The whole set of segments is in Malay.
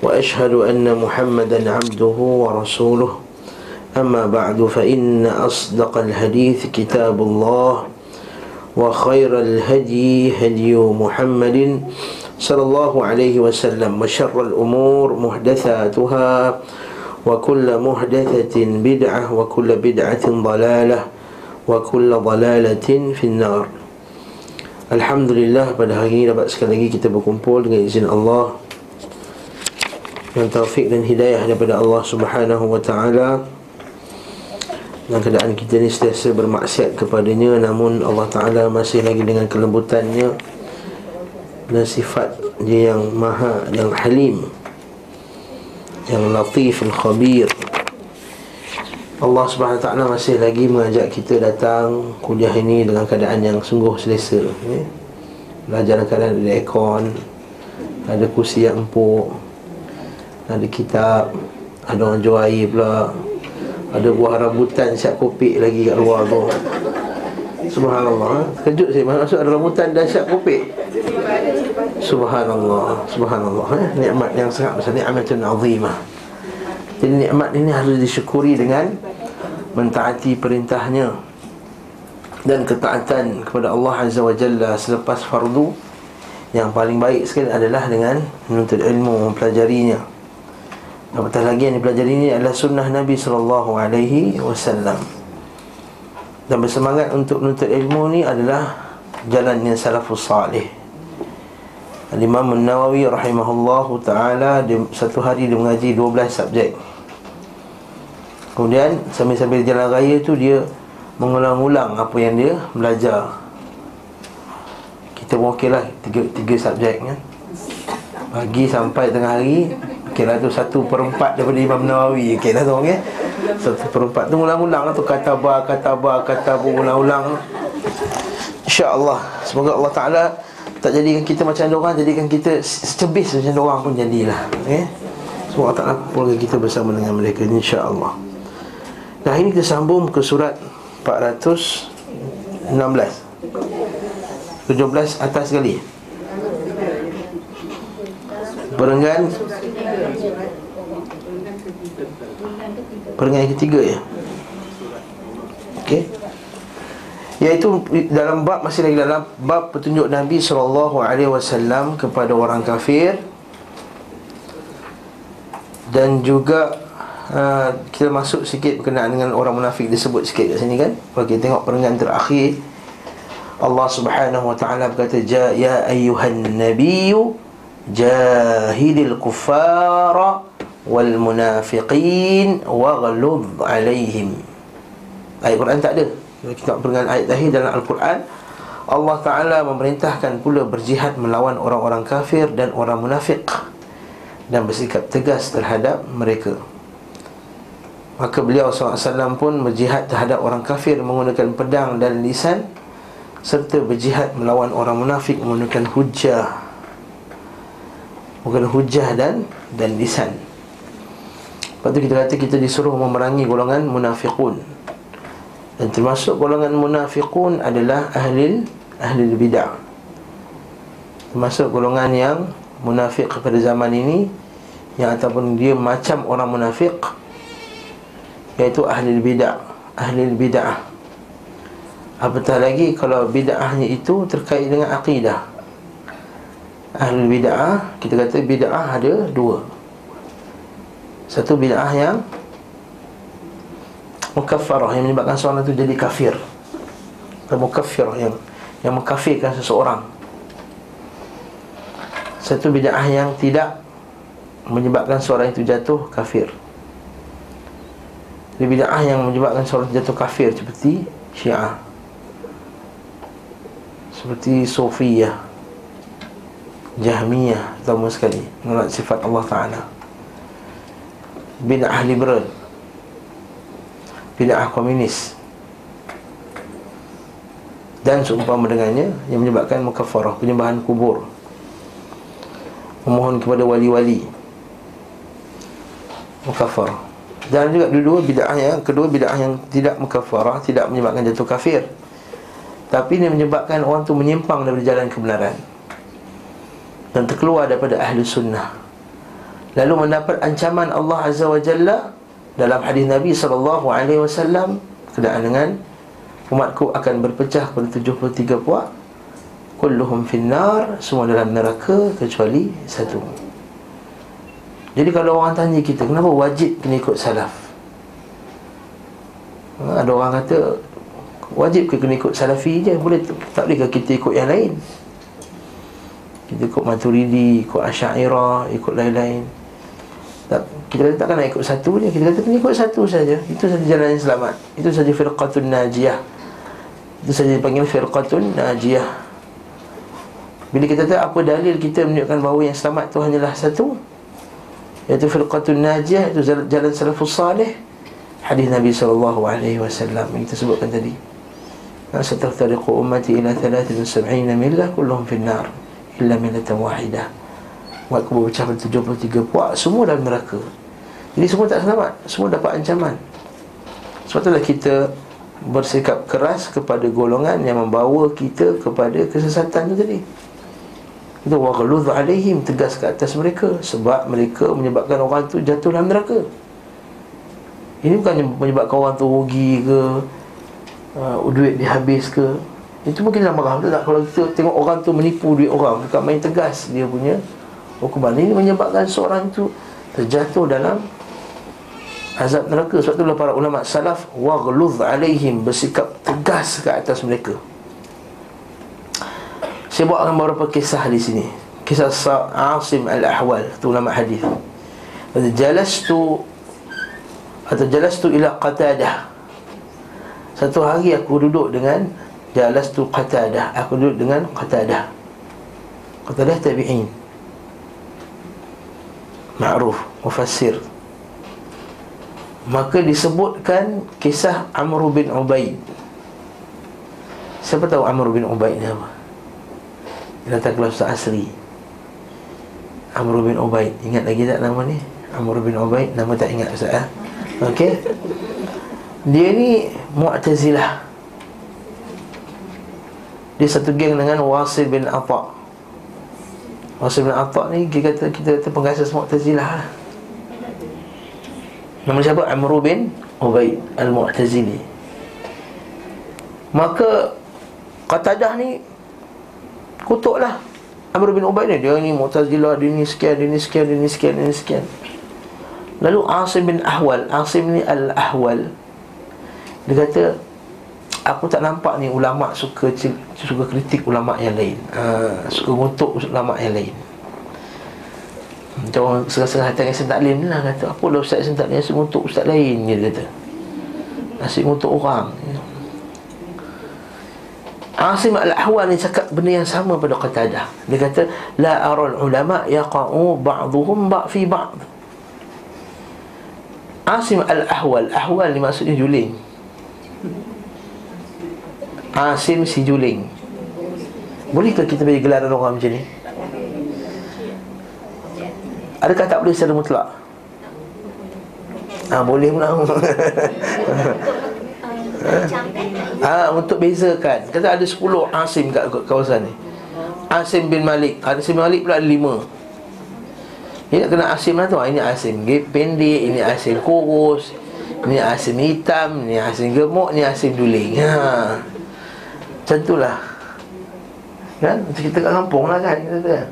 وأشهد أن محمدا عبده ورسوله. أما بعد فإن أصدق الحديث كتاب الله وخير الهدي هدي محمد صلى الله عليه وسلم وشر الأمور محدثاتها وكل محدثة بدعة وكل بدعة ضلالة وكل ضلالة في النار. Alhamdulillah pada hari ini dapat sekali lagi kita berkumpul dengan izin Allah. Dengan taufik dan hidayah daripada Allah Subhanahu wa taala dalam keadaan kita ni sentiasa bermaksiat kepadanya namun Allah taala masih lagi dengan kelembutannya dan sifat dia yang maha yang halim yang latif al khabir Allah Subhanahu wa taala masih lagi mengajak kita datang kuliah ini dengan keadaan yang sungguh selesa ya. belajar keadaan ada aircon ada kursi yang empuk ada kitab Ada orang jual air pula. Ada buah rambutan siap kopi lagi kat luar tu. Subhanallah Kejut saya Maksud ada rambutan dan siap kopi Subhanallah Subhanallah eh? Nikmat yang sangat besar. Nikmatun azimah. Jadi nikmat ini harus disyukuri dengan Mentaati perintahnya Dan ketaatan kepada Allah Azza wa Jalla Selepas fardu. Yang paling baik sekali adalah dengan Menuntut ilmu, mempelajarinya Apatah lagi yang dipelajari ini adalah sunnah Nabi Sallallahu Alaihi Wasallam. Dan bersemangat untuk menuntut ilmu ni adalah Jalannya salafus salih. Al-Imam Nawawi rahimahullahu ta'ala Satu hari dia mengaji 12 subjek. Kemudian sambil-sambil jalan raya tu dia Mengulang-ulang apa yang dia belajar. Kita pun okey lah tiga, tiga subjek kan. Pagi sampai tengah hari Okey lah tu satu perempat daripada Imam Nawawi. Okey lah tu okey. Satu perempat tu ulang-ulang lah tu Kata ba, kata ba, kata ba ulang-ulang. InsyaAllah. Semoga Allah Ta'ala Tak jadikan kita macam orang Jadikan kita secebis macam orang pun jadilah Okey. Semoga Allah Ta'ala kumpulkan kita bersama dengan mereka InsyaAllah. Nah ini kita sambung ke surat 416 17 atas sekali. Perenggan Perenggan ketiga ya? Okey. Iaitu dalam bab masih lagi dalam bab petunjuk Nabi SAW kepada orang kafir. Dan juga uh, kita masuk sikit berkenaan dengan orang munafik disebut sikit kat sini kan. Kita tengok perenggan terakhir. Allah Subhanahu wa taala berkata ya ayyuhan nabiyyu jahidil kuffara wal munafiqin waghlud alaihim. Ayat Quran tak ada. Kita dengan ayat terakhir dalam Al-Quran. Allah Ta'ala memerintahkan pula berjihad melawan orang-orang kafir dan orang munafik dan bersikap tegas terhadap mereka. Maka beliau SAW pun berjihad terhadap orang kafir menggunakan pedang dan lisan serta berjihad melawan orang munafik menggunakan hujah bukan hujah dan dan lisan. Lepas tu kita kata kita disuruh memerangi golongan munafiqun. Dan termasuk golongan munafiqun adalah ahli ahli bidah. Termasuk golongan yang munafik pada zaman ini yang ataupun dia macam orang munafik iaitu ahli bidah, ahli bidah. Apatah lagi kalau bid'ahnya itu terkait dengan akidah Ahli bid'ah Kita kata bid'ah ada dua. Satu bid'ah yang Mukaffarah Yang menyebabkan seorang itu jadi kafir. Dan mukaffirah yang Yang mengkafirkan seseorang. Satu bid'ah yang tidak Menyebabkan seorang itu jatuh kafir. Bid'ah yang menyebabkan seorang jatuh kafir Seperti syiah. Seperti Sofiyah Jahmiyah Sama sekali. Menolak sifat Allah Ta'ala. Bid'ah liberal. Bid'ah komunis. Dan seumpama dengannya yang menyebabkan mukafarah penyembahan kubur. Memohon kepada wali-wali. Mukafarah dan juga dua-dua bid'ah yang kedua bid'ah yang tidak mukafarah tidak menyebabkan jatuh kafir. Tapi ini menyebabkan orang tu menyimpang dari jalan kebenaran dan terkeluar daripada ahli sunnah. Lalu mendapat ancaman Allah Azza wa Jalla dalam hadis Nabi sallallahu alaihi wasallam berkenaan dengan umatku akan berpecah kepada 73 puak kulluhum finnar semua dalam neraka kecuali satu. Jadi kalau orang tanya kita kenapa wajib kena ikut salaf? Ada orang kata wajib ke kena ikut salafi je? Boleh tak? Boleh kita ikut yang lain kita ikut maturidi ikut asyairah ikut lain-lain. Tak, kita kata takkan nak ikut satu je. Kita kata ikut satu saja. Itu saja jalan yang selamat. Itu saja firqatun najiyah. Itu saja dipanggil firqatun najiyah. Bila kita tahu apa dalil kita menunjukkan bahawa yang selamat itu hanyalah satu Iaitu firqatun najiyah Itu jalan, salafus salih. Hadis Nabi SAW Yang kita sebutkan tadi. Sataftariqu ummati ila 73 millah Kulluhum finnar Illa millatan wahidah Buat kubur pecah 73 puak Semua dalam neraka Jadi semua tak selamat Semua dapat ancaman Sebab itulah kita bersikap keras kepada golongan yang membawa kita kepada kesesatan itu tadi. Itu waghluz alaihim tegas ke atas mereka sebab mereka menyebabkan orang tu jatuh dalam neraka. Ini bukan menyebabkan orang tu rugi ke uh, duit dihabis ke. Itu mungkin kita marah. Tak kalau kita tengok orang tu menipu duit orang dekat main tegas dia punya hukuman. Ini menyebabkan seorang tu terjatuh dalam azab neraka. Sebab itulah para ulama salaf waghluz alaihim bersikap tegas ke atas mereka. Saya akan beberapa kisah di sini. Kisah Asim al-Ahwal tu ulama hadis. Jalastu atau jalastu ila Qatadah. Satu hari aku duduk dengan jalastu Qatadah. Aku duduk dengan Qatadah. Qatadah tabi'in. Ma'ruf mufassir. Maka disebutkan kisah Amr bin Ubaid. Siapa tahu Amr bin Ubaid ni apa? Dia datang kelas Ustaz Asri. Amr bin Ubaid. Ingat lagi tak nama ni? Amr bin Ubaid. Nama tak ingat Ustaz eh? Okey. Dia ni Mu'tazilah Dia satu geng dengan Wasil bin Atta' Wasil bin Atta' ni Kita kata, kita kata penggasis Mu'tazilah lah. Nama siapa? Amru bin Ubaid Al-Mu'tazili. Maka Qatadah ni Kutuklah Amru bin Ubaid ni. Dia ni Mu'tazilah Dia ni sekian Dia ni sekian Dia ni sekian Dia ni sekian. Lalu Asim bin Ahwal Asim ni Al-Ahwal. Dia kata Aku tak nampak ni ulama suka suka kritik ulama yang lain. Ha, suka ngutuk ulama yang lain. Macam orang serasa hati dengan Ustaz Taklim lah kata Apa lah Ustaz Ustaz Taklim asyik untuk Ustaz lain? Dia kata. Asyik untuk orang. Asim al-Ahwal ni cakap benda yang sama pada Qatadah Dia kata La aral ulama yaqa'u ba'duhum ba' fi ba' Asim al-Ahwal Ahwal ni maksudnya juling Asim si juling Bolehkah kita bagi gelaran orang macam ni? Adakah tak boleh secara mutlak? Ah ha, boleh pula. ha, untuk bezakan. Kata ada 10 Asim kat kawasan ni. Asim bin Malik. Asim bin Malik pula ada 5. Ini nak kena Asim lah tu. Ah, ini Asim pendek, ini Asim kurus, ini Asim hitam, ini Asim gemuk, ini Asim duling. Ha. Macam itulah. Kan? Kita kat kampung lah kan. Kata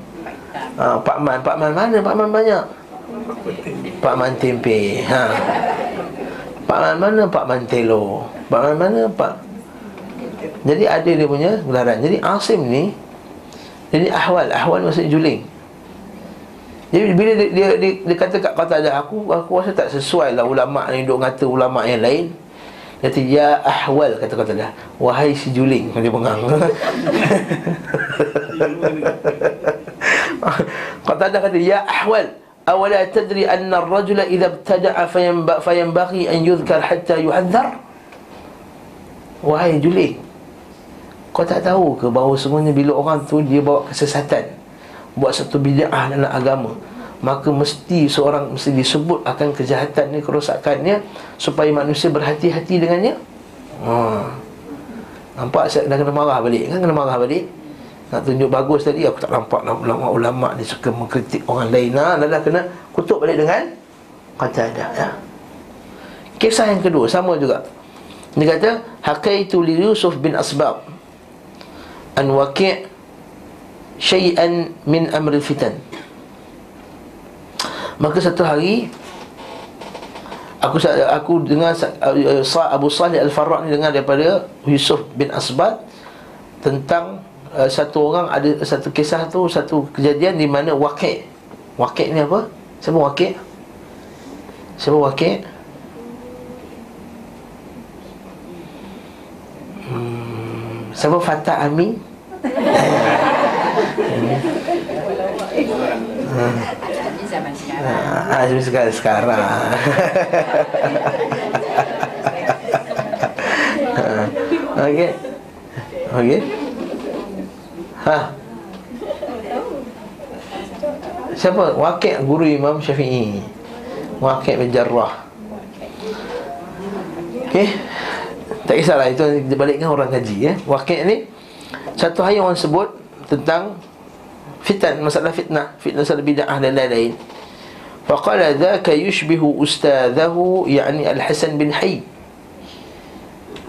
ha, Pak Man, Pak Man mana? Pak Man banyak Pak Man tempe ha. Pak Man mana? Pak Man telo Pak Man mana? Pak Jadi ada dia punya gelaran Jadi Asim ni Jadi ahwal, ahwal maksudnya juling jadi bila dia, dia, dia, dia kata kat kata ada aku Aku rasa tak sesuai lah ulama' ni Duk kata ulama' yang lain Dia kata ya ahwal kata-kata dah Wahai si juling Dia pengang Qatadah kata Ya ahwal awala tadri anna ar-rajula idza ibtada'a fayanbaghi an yudhkar hatta yu'adhar wahai julik kau tak tahu ke bahawa semuanya bila orang tu dia bawa kesesatan buat satu bid'ah dalam agama maka mesti seorang mesti disebut akan kejahatan ni kerosakannya supaya manusia berhati-hati dengannya. Ha. nampak saya dah kena marah balik kan? Kena marah balik. Nak tunjuk bagus tadi aku tak nampak ulama-ulama ni suka mengkritik orang lain. Nah dah, dah kena kutuk balik dengan kata ada ya. Kisah yang kedua sama juga. Dia kata haqaitu li Yusuf bin Asbab an waqi' syai'an min amril fitan Maka satu hari aku aku dengar Abu Salih Al-Farraq ni dengar daripada Yusuf bin Asbad tentang uh, satu orang ada satu kisah tu satu kejadian di mana Waqi' Waqi' ni apa? Siapa Waqi'? Siapa Waqi'? Hmm, siapa Fatah Amin? hmm sekarang. Ah, zaman sekarang. sekarang. Okey. Okey. Ha. Siapa? Wakil guru Imam Syafi'i. Wakil bin Jarrah. Okey. Tak kisahlah itu dibalikkan orang kaji ya. Wakil ni satu hari orang sebut tentang fitan masalah fitnah fitnah masalah bid'ah dan lain-lain faqala dhaka yushbihu ustadhahu yani al-hasan bin hayy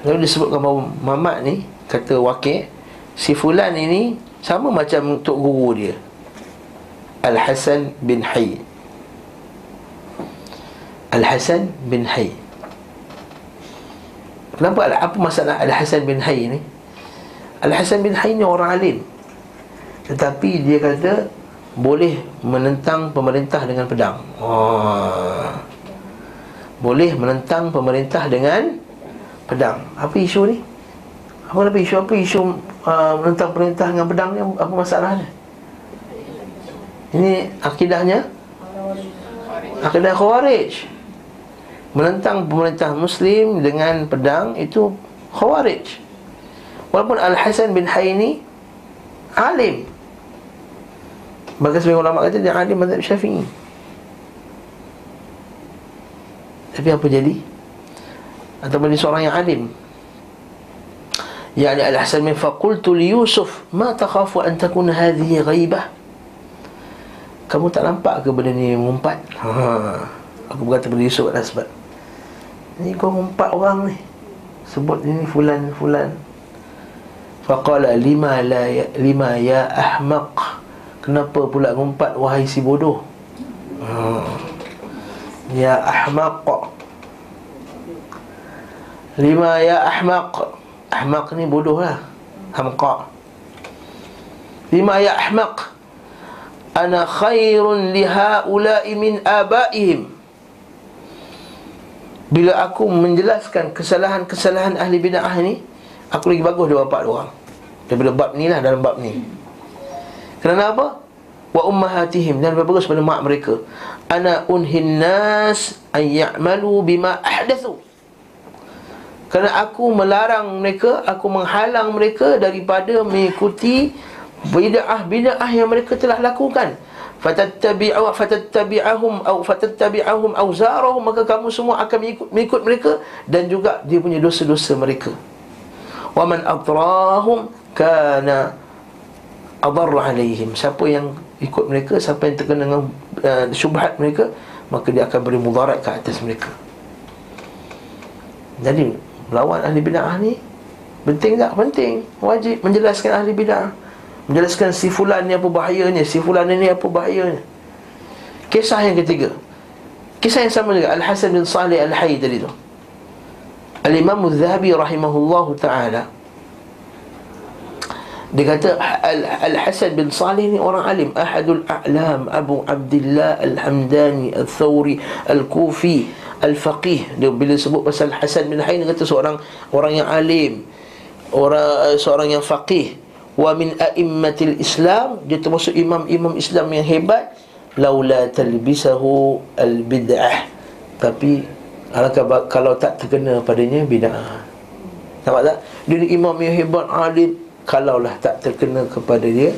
lalu disebutkan bahawa mamat ni kata wakil si fulan ini sama macam tok guru dia. Al-hasan bin hayy al-hasan bin hayy Kenapa apa masalah Al-Hasan bin Hayy ni? Al-Hasan bin Hayy ni orang alim. Tetapi dia kata Boleh menentang pemerintah dengan pedang oh. Boleh menentang pemerintah dengan pedang Apa isu ni? Apa lebih isu? Apa isu uh, menentang pemerintah dengan pedang ni? Apa masalahnya? Ini akidahnya Akidah Khawarij Menentang pemerintah Muslim dengan pedang Itu Khawarij Walaupun Al-Hasan bin Hayni Alim Bahkan sebagian ulama kata dia alim mazhab syafi'i. Tapi apa jadi? Atau dia seorang yang alim. Yani al-Hasan min faqultu li Yusuf Ma takhafu an takuna hadhihi ghaibah? Kamu tak nampak ke benda ni mengumpat? Ha. Aku berkata kepada Yusuf adalah sebab. Ni kau mengumpat orang ni. Sebut ini fulan-fulan Faqala lima la ya, lima ya ahmaq Kenapa pula ngumpat wahai si bodoh? Hmm. Ya ahmaq. Lima ya ahmaq. Ahmaq ni bodoh lah. Hamqa. Lima ya ahmaq. Ana khairun lihaulai min abaihim. Bila aku menjelaskan kesalahan-kesalahan ahli bid'ah ni Aku lagi bagus dua bapak dua orang. Daripada bab ni lah dalam bab ni kerana apa? Wa ummahatihim dan lebih bagus pada mak mereka. Ana unhin nas an ya'malu bima ahdathu. Kerana aku melarang mereka, aku menghalang mereka daripada mengikuti bid'ah-bid'ah yang mereka telah lakukan. Fatattabi'u fatattabi'ahum aw fatattabi'ahum awzarahum maka kamu semua akan mengikut, mengikut mereka dan juga dia punya dosa-dosa mereka. Wa man atrahum kana adar alaihim. Siapa yang ikut mereka siapa yang terkena dengan uh, syubhat mereka maka dia akan beri mudarat ke atas mereka. Jadi melawan ahli bid'ah ni penting tak? Penting. Wajib menjelaskan ahli bid'ah. Menjelaskan si fulan ni apa bahayanya si fulan ni apa bahayanya. Kisah yang ketiga. Kisah yang sama juga Al-Hasan bin Salih Al-Hayy tadi tu. Al-Imam Al-Zahabi rahimahullahu ta'ala dia kata Al-Hasan bin Salih ni orang alim. Ahadul A'lam Abu Abdullah Al-Hamdani Al-Thawri Al-Kufi Al-Faqih. Dia bila sebut pasal Hasan bin Hayy Dia kata seorang orang yang alim orang Seorang yang faqih. Wa min a'immatil Islam Dia termasuk imam-imam Islam yang hebat laula talbisahu al-bid'ah. Tapi alangkah kalau tak terkena padanya bid'ah. Nampak tak? Dia imam yang hebat alim kalaulah tak terkena kepada dia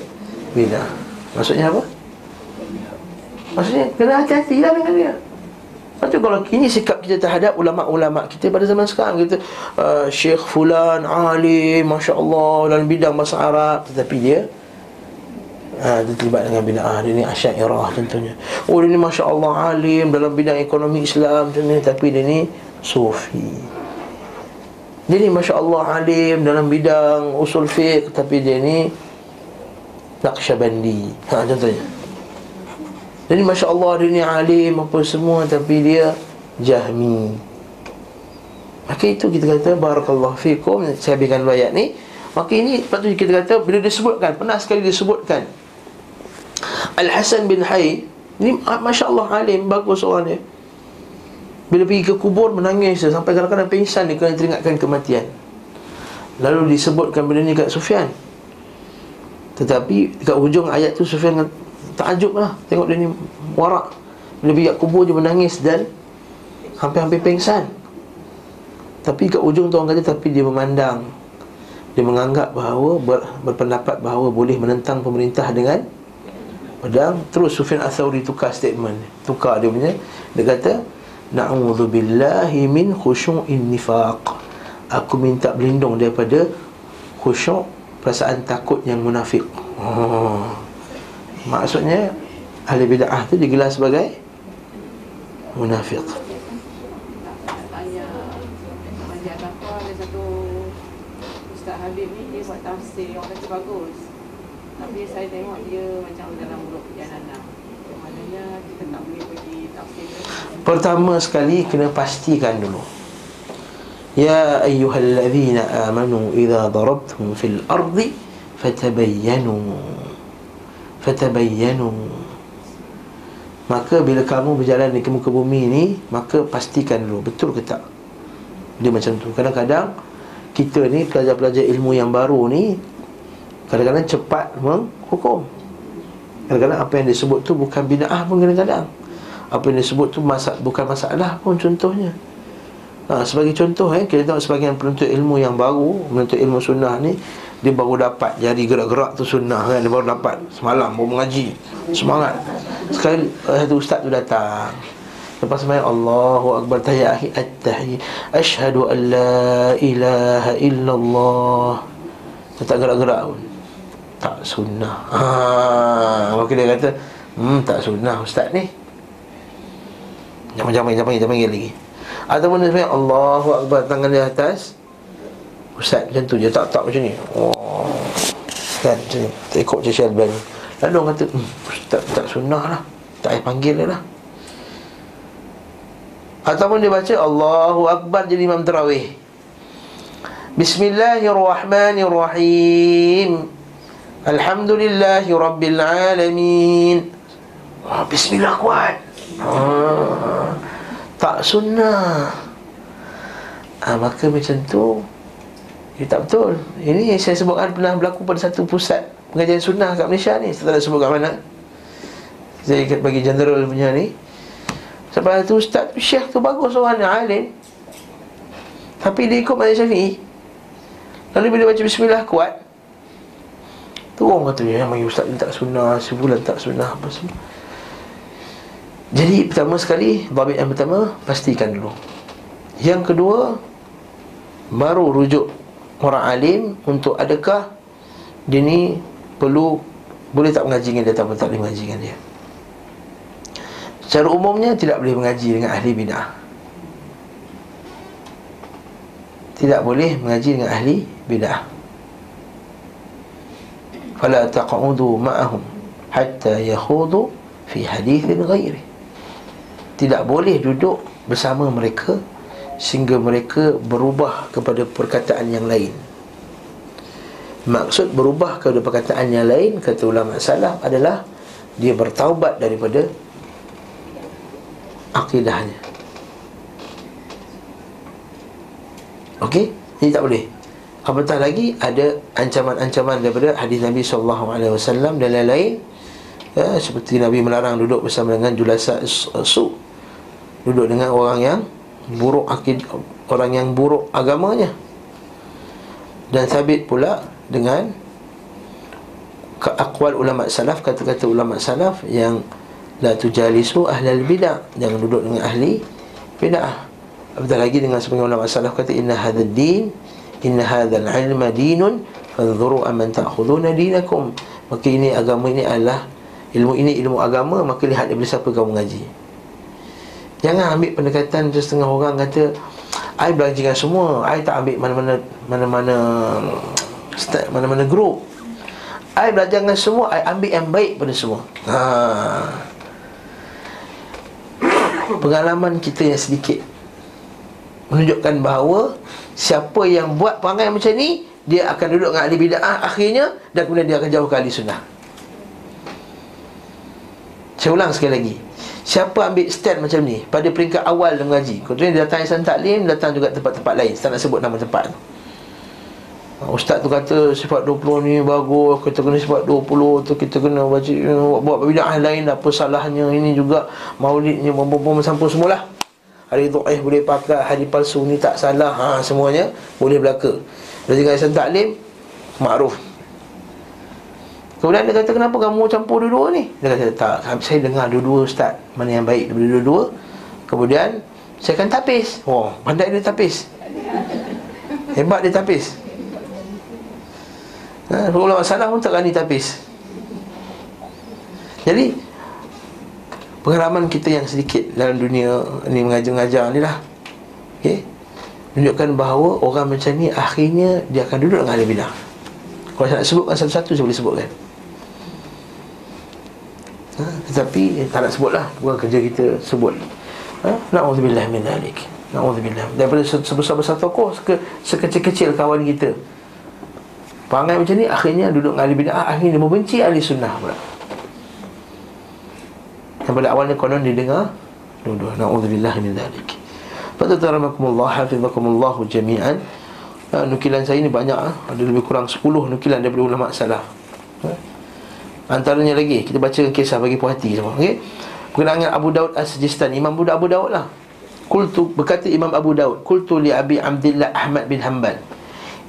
bid'ah maksudnya apa? Maksudnya kena hati-hati lah dengan dia. Lepas tu kalau ini sikap kita terhadap ulama-ulama kita pada zaman sekarang kita uh, Syekh fulan alim masya-Allah dalam bidang bahasa Arab. Tetapi dia ha, dia terlibat dengan bid'ah dia ni asyairah contohnya. Oh dia ni masya-Allah alim dalam bidang ekonomi Islam contohnya. Tapi dia ni sufi dia ni masya-Allah alim dalam bidang usul fiqh tapi dia ni Naqsyabandi ha contohnya. Jadi Masya Allah dia ni alim apa semua Tapi dia jahmi. Maka itu kita kata Barakallahu fikum Saya habiskan dua ayat ni. Maka ini tu kita kata Bila disebutkan Pernah sekali disebutkan Al-Hasan bin Hay Ini Masya Allah alim Bagus orang dia Bila pergi ke kubur Menangis Sampai kadang-kadang pingsan Dia kena teringatkan kematian. Lalu disebutkan benda ni kat Sufyan. Tetapi Dekat hujung ayat tu Sufyan Takjub lah Tengok dia ni warak. Bila pergi kubur dia menangis dan Hampir-hampir pengsan Tapi kat ujung tu orang kata Tapi dia memandang. Dia menganggap bahawa ber, Berpendapat bahawa boleh menentang pemerintah dengan Pedang. Terus Sufyan Athauri tukar statement. Tukar dia punya. Dia kata Na'udzubillahi min khusyu'in nifaq. Aku minta berlindung daripada Khusyuk Perasaan takut yang munafik. Oh Maksudnya Ahli bid'ah tu digelar sebagai Munafik. Tapi saya tengok dia macam dalam buruk perjalanan Maknanya kita tak boleh pergi tafsir Pertama sekali kena pastikan dulu. Ya ayyuhallazina amanu idza darabtum fil ardi fatabayyanu. Fatabayyanu. Maka bila kamu berjalan di muka bumi ni maka pastikan dulu betul ke tak? Dia macam tu. Kadang-kadang kita ni pelajar-pelajar ilmu yang baru ni kadang-kadang cepat menghukum. Kadang-kadang apa yang disebut tu bukan bid'ah pun kadang-kadang apa yang disebut tu masa, bukan masalah pun contohnya. Ha, sebagai contoh eh, kita tengok sebagian penuntut ilmu yang baru penuntut ilmu sunnah ni dia baru dapat jari gerak-gerak tu sunnah kan? Dia baru dapat semalam baru mengaji. Semangat. Sekali satu ustaz tu datang. Lepas sembahyang Allahu akbar tahiyat at-tahiyat. Asyhadu an la ilaha illallah. Dia tak gerak-gerak pun. Tak sunnah. Ha maka dia kata hmm tak sunnah ustaz ni jangan-jangan jangan panggil jangan panggil lagi. Ataupun dia sembahyang Allahu akbar tangan di atas. Ustaz macam tu je. Tak tak macam ni. Oh. Kan macam ni. Ikut macam Syalban Lalu orang kata hmm, Ustaz tak sunnah lah. Tak payah panggil dia lah. Ataupun dia baca Allahu Akbar jadi Imam Terawih. Bismillahirrahmanirrahim. Alhamdulillahi Rabbil Alamin. Oh, Bismillah kuat oh, Tak sunnah. Ah, Maka macam tu ini tak betul. Ini yang saya sebutkan pernah berlaku pada satu pusat Pengajian sunnah kat Malaysia ni. Saya tak sebut kat mana. Saya ikat bagi general punya ni. Sampai tu ustaz Syekh tu bagus orang ni alim. Tapi dia ikut Mazhab Syafi'i. Lalu bila baca bismillah kuat Tu orang kata bagi ustaz ni tak sunnah Sebulan tak sunnah apa semua Jadi pertama sekali Babit yang pertama Pastikan dulu. Yang kedua Baru rujuk orang alim untuk adakah dia ni perlu boleh tak mengaji dengan dia atau tak boleh mengaji dengan dia. Secara umumnya tidak boleh mengaji dengan ahli bidah. Tidak boleh mengaji dengan ahli bidah. Fala taq'udu ma'ahum hatta yakhudu fi hadithin ghairi tidak boleh duduk bersama mereka sehingga mereka berubah kepada perkataan yang lain. Maksud berubah kepada perkataan yang lain kata ulama salaf adalah dia bertaubat daripada akidahnya. Okey? Ini tak boleh. Apatah lagi ada ancaman-ancaman daripada hadis Nabi sallallahu alaihi wasallam dan lain-lain. Ya, Seperti Nabi melarang duduk bersama dengan julasa su Duduk dengan orang yang buruk akid Orang yang buruk agamanya. Dan sabit pula dengan Akwal ulama salaf Kata-kata ulama salaf Yang La tujalisu ahlal bid'ah. Jangan duduk dengan ahli bid'ah. Apatah lagi dengan sebagian ulama salaf kata Inna hadha din Inna hadha ilma dinun Fadhuru aman ta'khuduna dinakum. Maka ini agama ini adalah Ilmu ini ilmu agama Maka lihat daripada siapa kamu mengaji Jangan ambil pendekatan Setengah orang kata I belajar semua I tak ambil mana-mana Mana-mana Mana-mana grup I belajar dengan semua I ambil yang baik pada semua. Haa pengalaman kita yang sedikit menunjukkan bahawa siapa yang buat perangai macam ni dia akan duduk dengan ahli bid'ah akhirnya dan kemudian dia akan jauh ke ahli sunnah. Saya ulang sekali lagi siapa ambil stand macam ni? Pada peringkat awal dalam mengaji dia datang Islam Taklim datang juga tempat-tempat lain. Saya nak sebut nama tempat. Ustaz tu kata sifat 20 ni bagus Kita kena sifat 20 tu kita kena baca Buat bid'ah lain apa salahnya Ini juga maulidnya Bom-bom sampul semualah Hari du'ih boleh pakai Hari palsu ni tak salah. Ha, Semuanya boleh belaka. Dan jika Islam Taklim Ma'ruf Kemudian dia kata kenapa kamu campur dua-dua ni? Dia kata tak Saya dengar dua-dua Ustaz. Mana yang baik daripada dua-dua. Kemudian Saya akan tapis. Oh pandai dia tapis. Hebat dia tapis. Ha, ulama salah pun tak berani tapis. Jadi Pengalaman kita yang sedikit Dalam dunia ni mengajar-ngajar ni lah. Okay? Menunjukkan bahawa Orang macam ni akhirnya Dia akan duduk dengan ahli bidah. Kalau saya nak sebutkan satu-satu Saya boleh sebutkan ha? Tetapi eh, Tak nak sebut lah Bukan kerja kita sebut. Ha? Na'udzubillah min dhalik. Na'udzubillah. Daripada sebesar-besar tokoh Sekecil-kecil kawan kita. Perangai macam ni akhirnya duduk dengan ahli bid'ah. Akhirnya membenci ahli sunnah pula. Yang pada awalnya konon dia dengar Dua-dua Na'udzubillah min dhalik. Fatataramakumullah Hafizakumullah jami'an. Ha, Nukilan saya ni banyak ha? Ada lebih kurang 10 nukilan daripada ulama salaf. Ha? Antaranya lagi Kita baca kisah bagi puas hati semua okay? Berkenaan Abu Daud As-Sijistani Imam Buddha Abu Daud lah. Kultu berkata Imam Abu Daud Kultu li Abi Abdillah Ahmad bin Hanbal.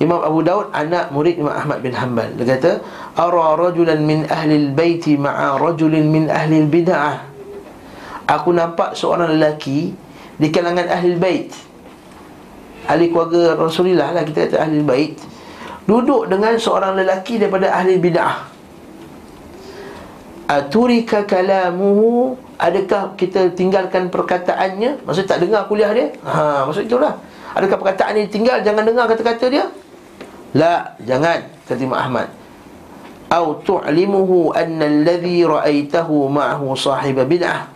Imam Abu Daud anak murid Imam Ahmad bin Hanbal. Dia kata ara rajulan min ahli al-bait ma'a rajulin min ahli al-bid'ah aku nampak seorang lelaki di kalangan ahli al-bait ahli keluarga Rasulullah lah kita kata ahli al-bait duduk dengan seorang lelaki daripada ahli bid'ah aturika kalamuhu adakah kita tinggalkan perkataannya maksud tak dengar kuliah dia ha maksud itulah adakah perkataan ini tinggal jangan dengar kata-kata dia La, jangan Imam Ahmad. Au tu'limuhu anna alladhi ra'aitahu ma'ahu sahib bid'ah.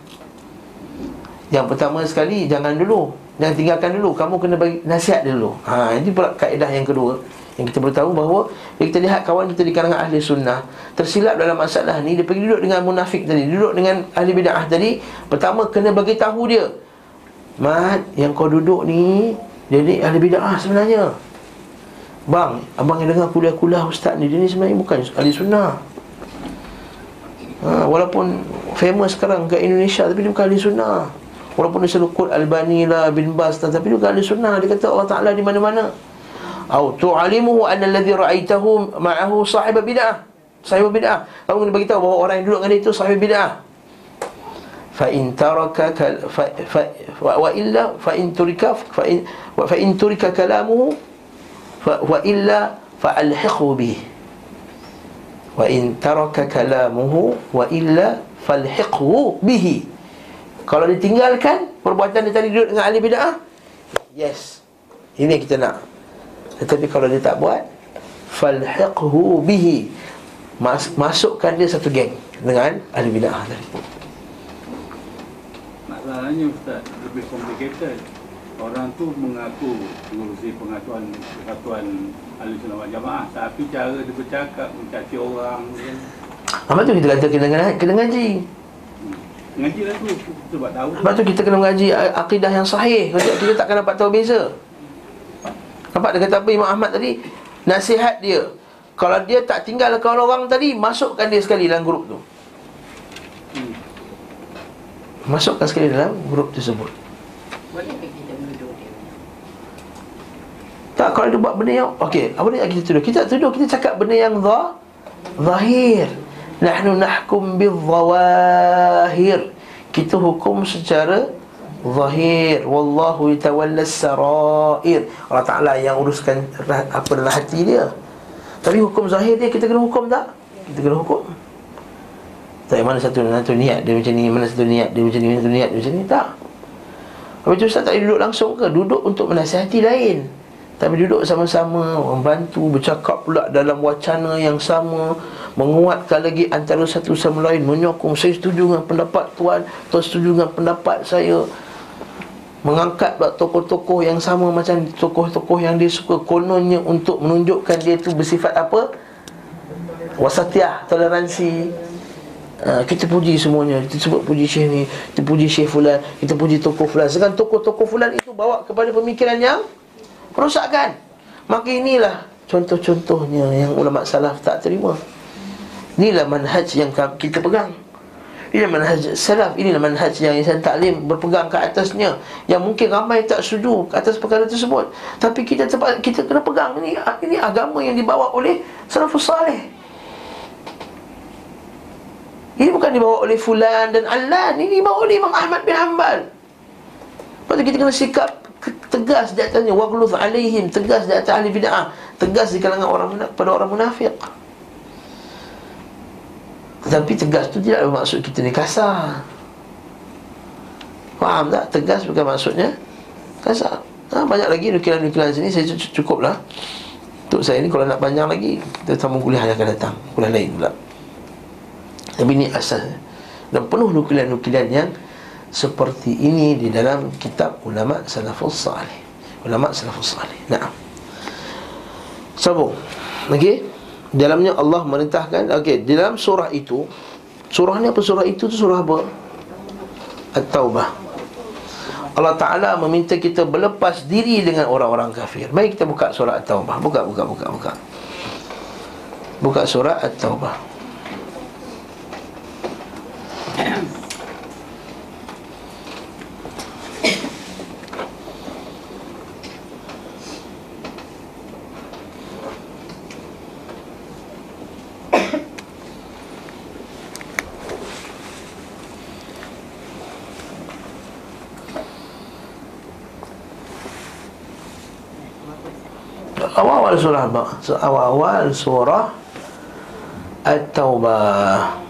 Yang pertama sekali jangan dulu, jangan tinggalkan dulu. Kamu kena bagi nasihat dulu. Ha, ini pula kaedah yang kedua yang kita perlu tahu bahawa bila kita lihat kawan kita di kalangan ahli sunnah tersilap dalam masalah ni dia pergi duduk dengan munafik tadi duduk dengan ahli bid'ah tadi pertama kena bagi tahu dia mat yang kau duduk ni dia ni ahli bid'ah sebenarnya. Bang, abang yang dengar kuliah-kuliah ustaz ni Dia ni sebenarnya bukan ahli sunnah. Ha, Walaupun famous sekarang kat Indonesia Tapi dia bukan ahli sunnah. Walaupun dia selalu kut Albani lah, bin Bas Tapi dia bukan ahli sunnah. Dia kata Allah Ta'ala di mana-mana Au tu'alimuhu anna alladhi ra'aitahu ma'ahu sahib bid'ah. Sahib bid'ah. Kamu kena beritahu bahawa orang yang duduk dengan dia itu sahib bid'ah. Fa in taraka wa illa fa in turika fa in fa in turika kalamuhu wa illa fa alhiqhu bih wa in taraka kalamuhu wa illa falhiqhu bihi. Kalau ditinggalkan perbuatan dia tadi duduk dengan ahli bid'ah yes. Ini yang kita nak tetapi kalau dia tak buat falhiqhu bihi. Mas, masukkan dia satu geng dengan ahli bid'ah tadi. Masalahnya ustaz lebih complicated. Orang tu mengaku mengurusi pengatuan persatuan ahli sunnah wal jamaah. Tapi cara dia bercakap mencaci orang apa tu kita kata kena kena ngaji. Hmm. ngaji lah tu sebab tahu. Sebab tu kita kena mengaji akidah yang sahih. Kita, kita takkan dapat tahu beza nampak dia kata apa Imam Ahmad tadi? Nasihat dia. Kalau dia tak tinggalkan orang tadi masukkan dia sekali dalam grup tu. Masukkan sekali dalam grup tersebut. Bolehkah kita menuduh dia? Tak, kalau dia buat benda yang Okey, apa dia kita tuduh? Kita tuduh, kita cakap benda yang zah, Zahir. Nahnu nahkum bil zawahir Kita hukum secara Zahir. Wallahu yatawalla sarair Allah Ta'ala yang uruskan Apa dalam hati dia. Tapi hukum zahir dia kita kena hukum tak? Kita kena hukum. Tak mana satu satu niat dia macam ni Mana satu niat dia macam ni Mana satu niat dia macam ni. Tak. Habis tu Ustaz tak duduk langsung ke? Duduk untuk menasihati lain. Tapi duduk sama-sama Membantu Bercakap pula dalam wacana yang sama. Menguatkan lagi antara satu sama lain. Menyokong. Saya setuju dengan pendapat Tuan Tuan setuju dengan pendapat saya Mengangkat pula tokoh-tokoh yang sama Macam tokoh-tokoh yang dia suka. Kononnya untuk menunjukkan dia tu bersifat apa? Wasatiah Toleransi. Uh, kita puji semuanya. Kita sebut puji syekh ni Kita puji syekh fulan Kita puji tokoh fulan. Sedangkan tokoh-tokoh fulan itu Bawa kepada pemikiran yang Merosakkan. Maka inilah Contoh-contohnya Yang ulama salaf tak terima. Inilah manhaj yang kita pegang Inilah manhaj salaf Inilah manhaj yang insan taklim Berpegang ke atasnya Yang mungkin ramai tak setuju Atas perkara tersebut. Tapi kita tempat kita kena pegang. Ini, ini agama yang dibawa oleh Salafus salih. Ini bukan dibawa oleh Fulan dan Alan Ini dibawa oleh Imam Ahmad bin Hanbal. Lepas kita kena sikap Tegas di atasnya. Waghluz alaihim Tegas di atas ahli bid'ah Tegas di kalangan orang pada orang munafik Tetapi tegas tu tidak bermaksud kita ni kasar. Faham tak? Tegas bukan maksudnya Kasar. Ha, Banyak lagi nukilan-nukilan sini Saya cukup lah Untuk saya ni kalau nak panjang lagi Kita sambung kuliah yang akan datang. Kuliah lain pula. Tapi ini asal Dan penuh nukilan-nukilan yang Seperti ini di dalam kitab Ulama Salafus Salih. Ulama Salafus Salih. Nah Sambung. Okey Dalamnya Allah merintahkan Okey Di dalam surah itu Surah ni apa surah itu? Tu surah apa? At-Taubah. Allah Ta'ala meminta kita berlepas diri dengan orang-orang kafir. Mari kita buka surah At-Taubah. Buka, buka, buka, buka. Buka surah At-Taubah awal-awal surah apa? Awal-awal surah At-Taubah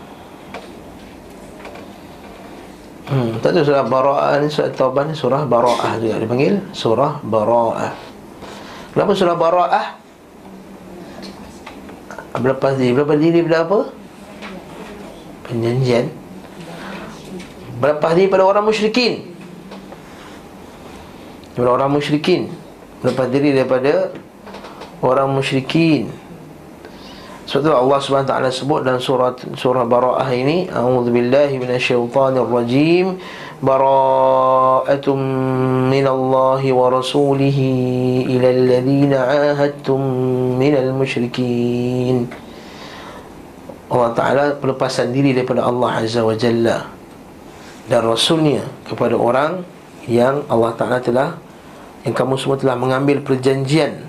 Hmm, tak ada surah Bara'ah ni surah Taubah ni surah Bara'ah juga dipanggil surah Bara'ah. Kenapa surah Bara'ah? Berlepas diri, berlepas diri pada apa? Perjanjian. Berlepas diri pada orang musyrikin. Daripada orang musyrikin. Berlepas diri daripada orang musyrikin. Sebab tu Allah SWT sebut dalam surah surah Bara'ah ini A'udzubillahi minasyaitanirrajim Bara'atum minallahi wa rasulihi ila alladhina ahadtum minal musyrikin Allah Ta'ala pelepasan diri daripada Allah Azza wa Jalla Dan Rasulnya kepada orang yang Allah Ta'ala telah Yang kamu semua telah mengambil perjanjian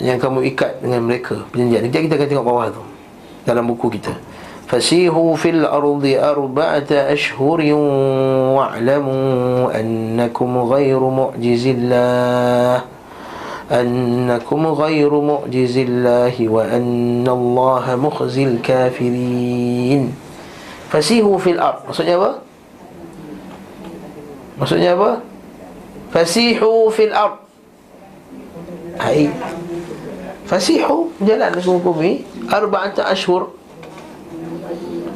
yang kamu ikat dengan mereka perjanjian. Nanti kita akan tengok bawah tu dalam buku kita. Fasihu fil ardi arba'ata ashhurin wa'lamu annakum ghairu mu'jizillah annakum ghairu mu'jizillah wa anna Allah mukhzil kafirin. Fasihu fil ard. Maksudnya apa? Maksudnya apa? Fasihu fil ard. Hai Fasihu Jalan ke muka bumi Arba'ata ashur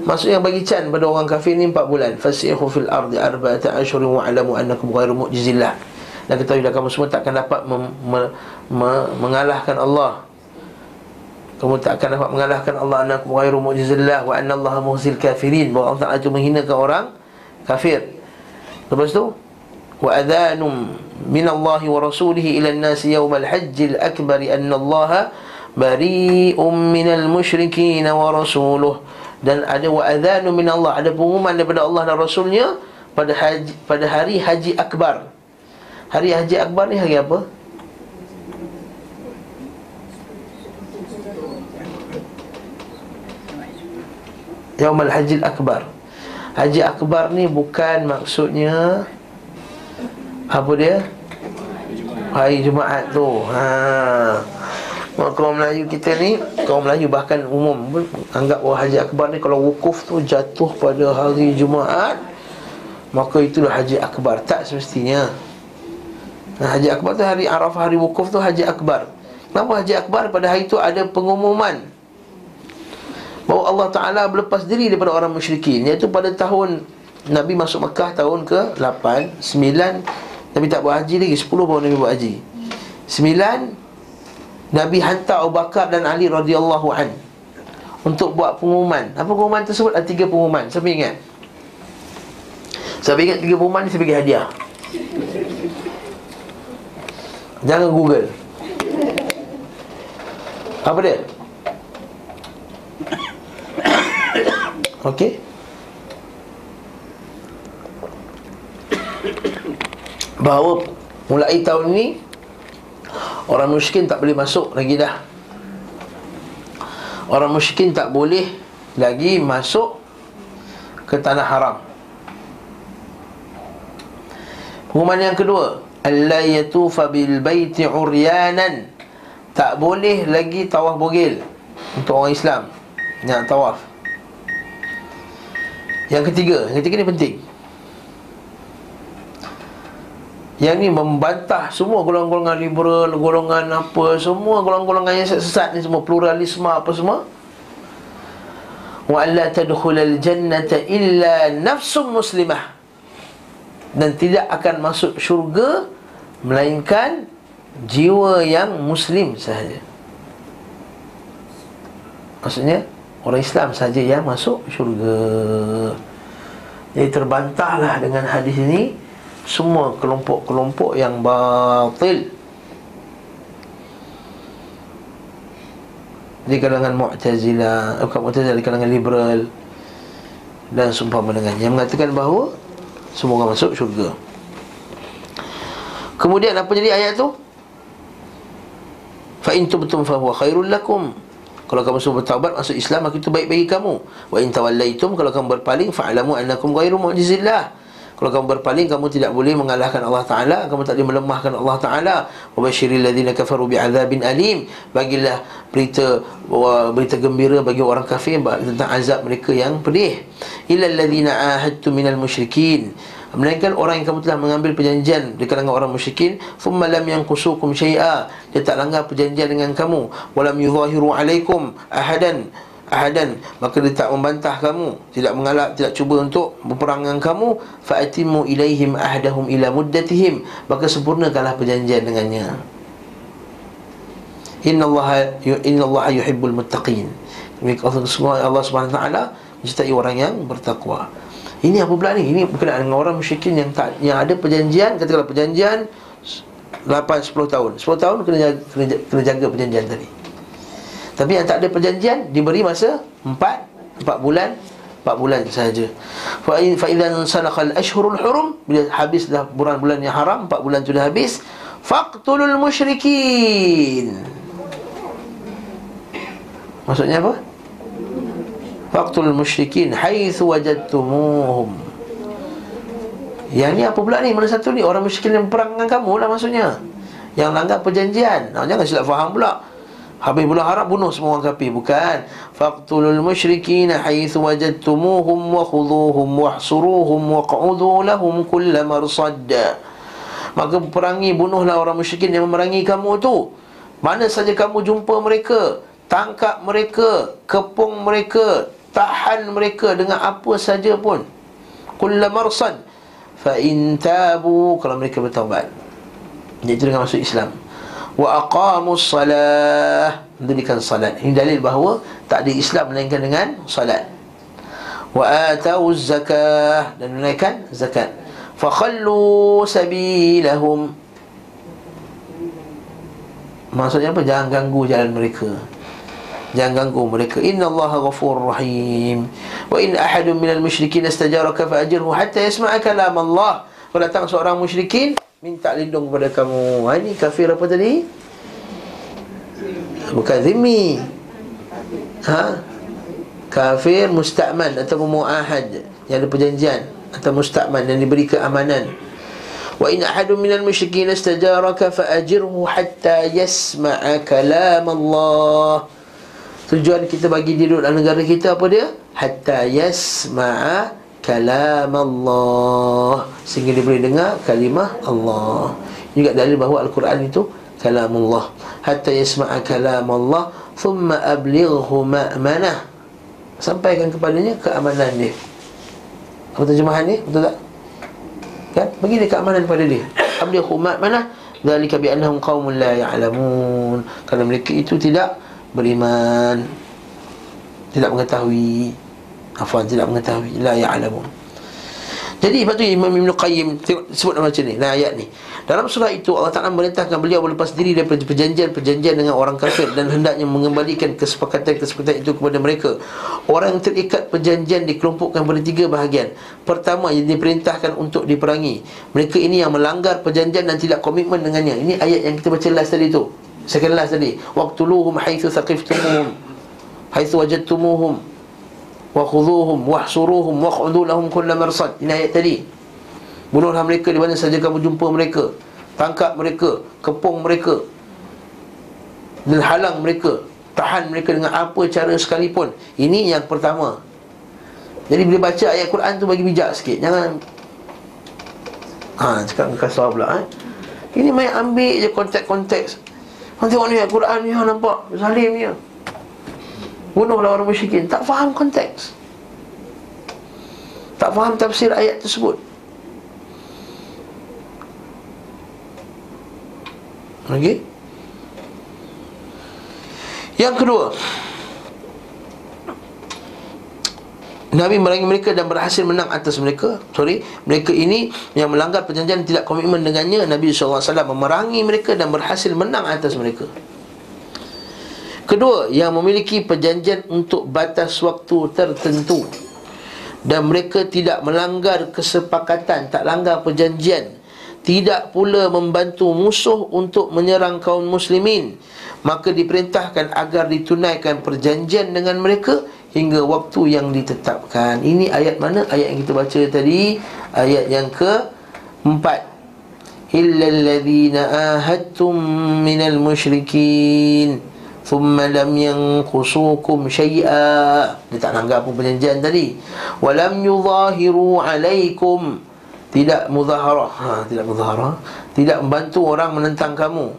Maksudnya bagi can pada orang kafir ni empat bulan. Fasihu fil ardi arba'ata ashur Wa'alamu annakum ghairu mu'jizillah. Dan ketahuilah kamu semua takkan dapat mem- me- me- Mengalahkan Allah. Kamu takkan dapat mengalahkan Allah Annakum ghairu mu'jizillah Wa anna Allah muhzil kafirin. Bahawa Allah Ta'ala itu menghinakan orang Kafir. Lepas tu min Allah wa rasulih ila nasi yawmal hajjil akbari anna allaha bari'um minal musyrikin wa rasuluh. Dan ada wa adhanu min Allah ada pengumuman daripada Allah dan rasulnya pada haji, pada hari haji akbar. Hari haji akbar ni hari apa? Yaumul Haji Akbar. Haji Akbar ni bukan maksudnya apa dia? Hari Jumaat tu. Ha. Kaum Melayu kita ni Kaum Melayu bahkan umum Anggap bahawa Haji Akbar ni Kalau wukuf tu jatuh pada hari Jumaat Maka itulah Haji Akbar. Tak semestinya. Nah, Haji Akbar tu hari Arafah hari wukuf tu Haji Akbar. Kenapa Haji Akbar pada hari itu ada pengumuman? Bahawa Allah Ta'ala berlepas diri daripada orang musyrikin Iaitu pada tahun Nabi masuk Mekah tahun ke 8 9 Nabi tak buat haji lagi 10 baru Nabi buat haji 9 Nabi hantar Abu Bakar dan Ali radhiyallahu an Untuk buat pengumuman Apa pengumuman tersebut? Ada tiga pengumuman Siapa ingat? Siapa ingat tiga pengumuman ni saya bagi hadiah Jangan google Apa dia? Okey. Bahawa mulai tahun ini orang musyrikin tak boleh masuk lagi dah. Orang musyrikin tak boleh lagi masuk ke tanah haram. Pengumuman yang kedua, alla yatufa bil baiti uryanan. Tak boleh lagi tawaf bogil untuk orang Islam nak tawaf. Yang ketiga, yang ketiga ni penting. Yang ni membantah semua golongan-golongan liberal, golongan apa, semua golongan-golongan yang sesat ni semua pluralisme apa semua. Wa alla jannata illa nafsum muslimah. Dan tidak akan masuk syurga melainkan jiwa yang muslim sahaja. Maksudnya Orang Islam saja yang masuk syurga Jadi terbantahlah dengan hadis ini Semua kelompok-kelompok yang batil Di kalangan Mu'tazilah eh, Bukan Mu'tazilah, di kalangan liberal Dan sumpah mendengannya Yang mengatakan bahawa Semua orang masuk syurga Kemudian apa jadi ayat tu? Fa in tubtum fa huwa khairul lakum kalau kamu semua bertaubat masuk Islam maka itu baik bagi kamu. Wa in tawallaitum kalau kamu berpaling fa'lamu annakum ghairu mu'jizillah. Kalau kamu berpaling kamu tidak boleh mengalahkan Allah Taala, kamu tak boleh melemahkan Allah Taala. Wa basyiril ladzina kafaru bi'adzabin alim. Bagilah berita berita gembira bagi orang kafir tentang azab mereka yang pedih. Illal ladzina ahadtu minal musyrikin. Melainkan orang yang kamu telah mengambil perjanjian Di kalangan orang musyrikin Thumma lam yankusukum syai'a Dia tak langgar perjanjian dengan kamu Walam yuzahiru alaikum ahadan ahadan maka dia tak membantah kamu tidak mengalak tidak cuba untuk berperang dengan kamu fa'atimu ilaihim ahdahum ila muddatihim maka sempurnakanlah perjanjian dengannya innallaha innallaha yuhibbul muttaqin Allah Subhanahu taala mencintai orang yang bertakwa ini apa pula ni? Ini berkenaan dengan orang musyrikin yang tak yang ada perjanjian, katakanlah perjanjian 8 10 tahun. 10 tahun kena jaga, kena, kena jaga perjanjian tadi. Tapi yang tak ada perjanjian diberi masa 4 4 bulan 4 bulan sahaja. Fa in fa idzan salakhal ashhurul hurum bila habislah bulan-bulan yang haram 4 bulan sudah habis faqtulul musyrikin. Maksudnya apa? Faktul musyrikin haitsu wajadtumuhum. Yang ni apa pula ni? Mana satu ni? Orang musyrikin yang perang dengan kamu lah maksudnya. Yang langgar perjanjian. Nah, jangan silap faham pula. Habis bulan harap bunuh semua orang kafir. Bukan. Faqtulul musyrikin haitsu wajadtumuhum wa wahsuruhum wa qa'udhu lahum kull marsad. Maka perangi bunuhlah orang musyrikin yang memerangi kamu tu. Mana saja kamu jumpa mereka, tangkap mereka, kepung mereka, tahan mereka dengan apa saja pun kulla marsad tabu kalau mereka bertaubat itu dengan masuk Islam wa aqamus salah mendirikan salat. Ini dalil bahawa tak ada Islam melainkan dengan salat. Wa atau zakah. Dan menunaikan zakat. Fa khallu sabilahum. Maksudnya apa? Jangan ganggu jalan mereka. Jangan ganggu mereka. Inna Allah ghafur rahim. Wa in ahadun minal musyrikin Astajaraka fa'ajirhu Hatta yasma'a kalam Allah Kalau datang seorang musyrikin Minta lindung kepada kamu ha, Ini kafir apa tadi? Bukan zimmi Ha? Kafir musta'man Atau mu'ahad Yang ada perjanjian Atau musta'man Yang diberi keamanan Wa in ahadun minal musyrikin Astajaraka fa'ajirhu Hatta yasma'a kalam Allah Tujuan kita bagi duduk dalam negara kita apa dia? Hatta yasma'a kalam Allah Sehingga dia boleh dengar kalimah Allah. Juga dalil bahawa Al-Quran itu kalam Allah Hatta yasma'a kalam Allah Thumma ablighu ma'manah. Sampaikan kepadanya keamanan dia. Apa terjemahan ni? Betul tak? Kan? Bagi dia keamanan kepada dia. Ablighu ma'manah Zalika bi'annahum qawmun la ya'lamun. Kerana mereka itu tidak beriman. Tidak mengetahui afwan tidak mengetahui. La ya'lamun. Jadi lepas tu Imam Ibn Qayyim sebut nama macam ni Nah ayat ni. Dalam surah itu Allah Ta'ala merintahkan beliau Berlepas diri daripada perjanjian-perjanjian Dengan orang kafir Dan hendaknya mengembalikan kesepakatan-kesepakatan itu kepada mereka. Orang yang terikat perjanjian Dikelompokkan pada tiga bahagian. Pertama yang diperintahkan untuk diperangi. Mereka ini yang melanggar perjanjian Dan tidak komitmen dengannya. Ini ayat yang kita baca last tadi tu. Second last tadi. Waqtuluhum haithu thaqiftumuhum Haithu wajadtumuhum Wa khuduhum Wahsuruhum Waq'udu lahum kulla marsad. Ini ayat tadi. Bunuhlah mereka di mana saja kamu jumpa mereka. Tangkap mereka Kepung mereka. Dan halang mereka. Tahan mereka dengan apa cara sekalipun. Ini yang pertama. Jadi bila baca ayat Quran tu bagi bijak sikit. Jangan. Ha, cakap kasar pula eh? Ini main ambil je konteks-konteks Kau tengok ni Al-Quran ni nampak. Zalim ni Bunuhlah orang musyrikin. Tak faham konteks. Tak faham tafsir ayat tersebut. Okey. Yang kedua. Nabi merangi mereka dan berhasil menang atas mereka. Sorry. Mereka ini yang melanggar perjanjian tidak komitmen dengannya. Nabi SAW memerangi mereka dan berhasil menang atas mereka Kedua Yang memiliki perjanjian untuk batas waktu tertentu Dan mereka tidak melanggar kesepakatan Tak langgar perjanjian Tidak pula membantu musuh untuk menyerang kaum muslimin Maka diperintahkan agar ditunaikan perjanjian dengan mereka hingga waktu yang ditetapkan. Ini ayat mana? Ayat yang kita baca tadi, ayat yang ke empat. Illa alladhina ahadtum minal musyrikin thumma lam yanqusukum syai'a. Dia tak nanggap pun perjanjian tadi. Wa lam yuzahiru alaikum. Tidak muzaharah ha, tidak muzaharah tidak membantu orang menentang kamu.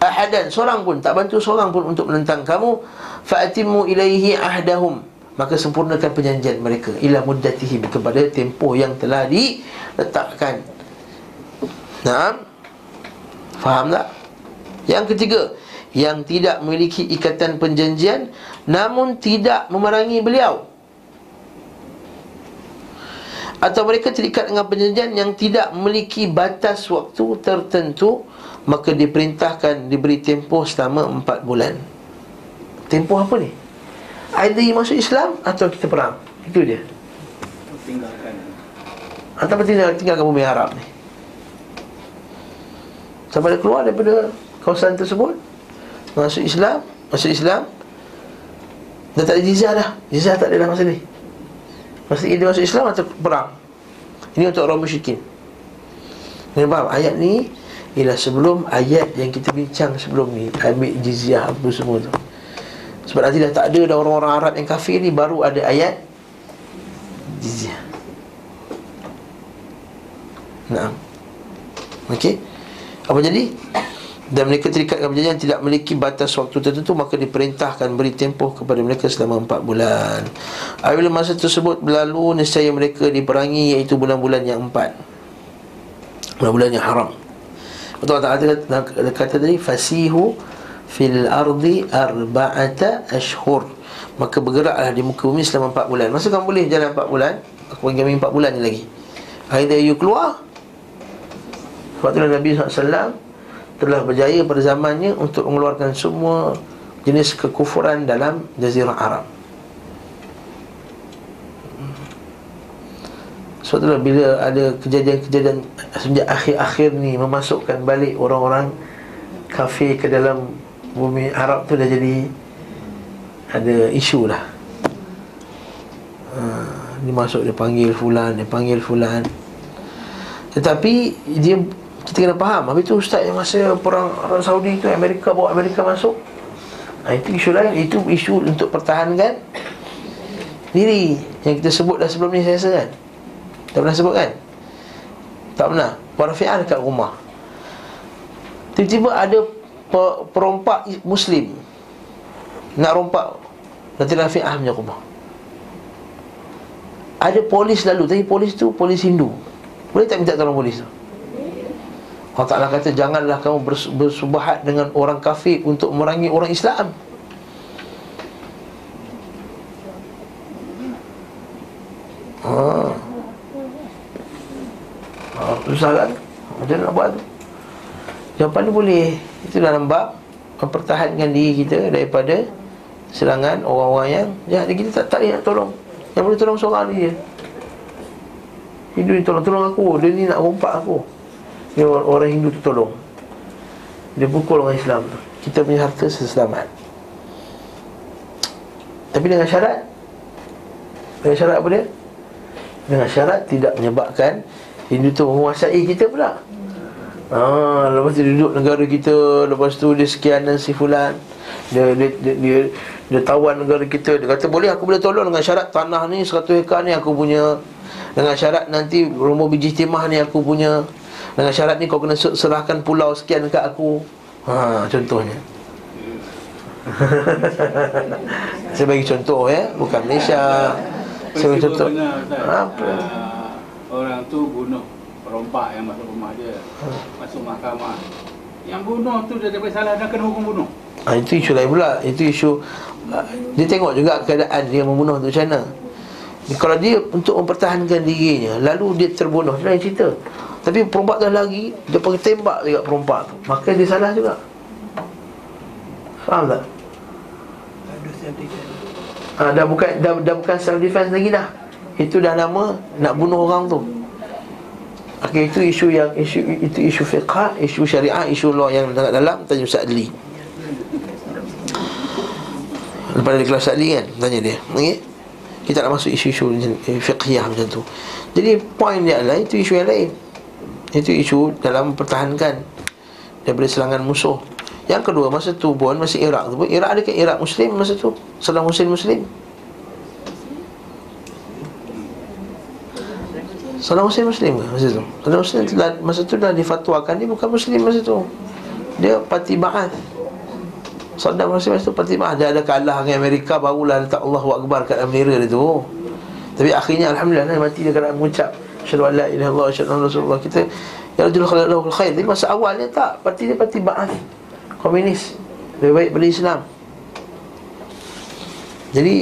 Ahadan seorang pun. Tak bantu seorang pun untuk menentang kamu. Fa'atimu ilaihi ahdahum. Maka sempurnakan perjanjian mereka. Ila muddatihim kepada tempoh yang telah diletakkan. Naam. Faham tak? Yang ketiga Yang tidak memiliki ikatan perjanjian Namun tidak memerangi beliau. Atau mereka terikat dengan perjanjian Yang tidak memiliki batas waktu tertentu Maka diperintahkan Diberi tempoh selama empat bulan. Tempoh apa ni? Either you masuk Islam Atau kita perang? Itu dia. Tinggalkan. Atau tinggal, tinggalkan bumi Arab ni. Sampai dia keluar daripada Kawasan tersebut Masuk Islam Masuk Islam. Dah tak ada jizah dah. Jizah tak ada dah masa ni. Masa dia masuk Islam atau perang. Ini untuk orang musyrikin. Ini faham? Ayat ni Ialah sebelum ayat yang kita bincang sebelum ni. Ambil jizyah apa semua tu. Sebab nanti dah tak ada dah orang-orang Arab yang kafir ni Baru ada ayat Jizyah Nah Okey? Apa jadi? Dan mereka terikat dengan perjanjian Tidak memiliki batas waktu tertentu Maka diperintahkan beri tempoh kepada mereka selama empat bulan. Apabila masa tersebut berlalu Nescaya mereka diperangi Iaitu bulan-bulan yang empat. Bulan-bulan yang haram. Betul tak kata, kata tadi Fasihu fil ardi arba'ata ashhur. Maka bergeraklah di muka bumi selama 4 bulan. Masa kamu boleh jalan 4 bulan aku kami 4 bulan ni lagi. Akhirnya you keluar. Sebab tu Nabi SAW telah berjaya pada zamannya untuk mengeluarkan semua jenis kekufuran dalam Jazirah Arab. Sebab itulah bila ada kejadian-kejadian Sejak akhir-akhir ni Memasukkan balik orang-orang Kafir ke dalam bumi Arab tu dah jadi Ada isu lah. Ha, Dia masuk dia panggil fulan Dia panggil fulan. Tetapi dia kita kena faham. Habis tu ustaz yang masa perang Arab Saudi tu Amerika bawa Amerika masuk. Ha, Itu isu lain. Itu isu untuk pertahankan Diri Yang kita sebut dah sebelum ni saya rasa kan? Tak pernah sebut kan? Tak pernah. Warafi'ah dekat rumah. Tiba-tiba ada Perompak Muslim Nak rompak Nanti Rafi'ah punya rumah. Ada polis lalu. Tapi polis tu polis Hindu. Boleh tak minta tolong polis tu Allah Ta'ala kata Janganlah kamu bersubahat dengan orang kafir Untuk merangi orang Islam. Haa ha, Susah kan Macam nak buat tu. Jawapan ni boleh Itu dalam bab Mempertahankan diri kita Daripada Serangan orang-orang yang Jahat kita tak, tak nak tolong. Yang boleh tolong seorang ni je Hindu ni tolong Tolong aku. Dia ni nak rompak aku dia orang Hindu tu tolong. Dia pukul orang Islam tu. Kita punya harta seselamat. Tapi dengan syarat Dengan syarat apa dia? Dengan syarat tidak menyebabkan Hindu tu menguasai kita pula. Ah, lepas tu duduk negara kita Lepas tu dia sekian dan si fulan. Dia, dia, dia, dia, dia tawan negara kita. Dia kata boleh aku boleh tolong dengan syarat Tanah ni 100 hektar ni aku punya. Dengan syarat nanti rumah biji timah ni aku punya dengan syarat ni kau kena serahkan pulau sekian dekat aku. Ha, contohnya. Saya bagi contoh ya. Bukan Malaysia. Saya bagi contoh. Apa? Uh, orang tu bunuh perompak yang masuk rumah dia. Masuk mahkamah. Yang bunuh tu dia tak salah Dah kena hukum bunuh. Ha, Itu isu lain pula. Itu isu uh, Dia tengok juga keadaan dia membunuh tu macam mana. Kalau dia untuk mempertahankan dirinya Lalu dia terbunuh Lain cerita tapi perompak dah lagi Dia pergi tembak juga perompak tu Maka dia salah juga Faham tak? Ha, dah bukan dah, dah bukan self defense lagi dah. Itu dah nama nak bunuh orang tu. Okey itu isu yang isu itu isu fiqh, isu syariah, isu law yang sangat dalam tanya Ustaz Adli. Lepas dari kelas Adli kan tanya dia. Okey. Kita nak masuk isu-isu fiqhiyah macam tu. Jadi poin dia adalah itu isu yang lain. Itu isu dalam pertahankan Daripada serangan musuh. Yang kedua masa tu pun Masih Iraq tu pun. Iraq ada ke Iraq Muslim masa tu. Saddam Hussein Muslim. Saddam Hussein Muslim ke masa tu? Saddam Hussein telah, masa tu dah difatwakan Dia bukan Muslim masa tu. Dia parti Ba'ath. Saddam Hussein masa tu parti Ba'ath. Dia ada kalah dengan Amerika Barulah letak Allahu Akbar kat bendera dia tu. Tapi akhirnya Alhamdulillah Mati dia kerana mengucap Asyhadu an la ilaha illallah asyhadu anna rasulullah. Kita ya rajul khalaqahu khair. Jadi masa awalnya tak parti dia parti Ba'ath. Komunis. Lebih baik pada Islam. Jadi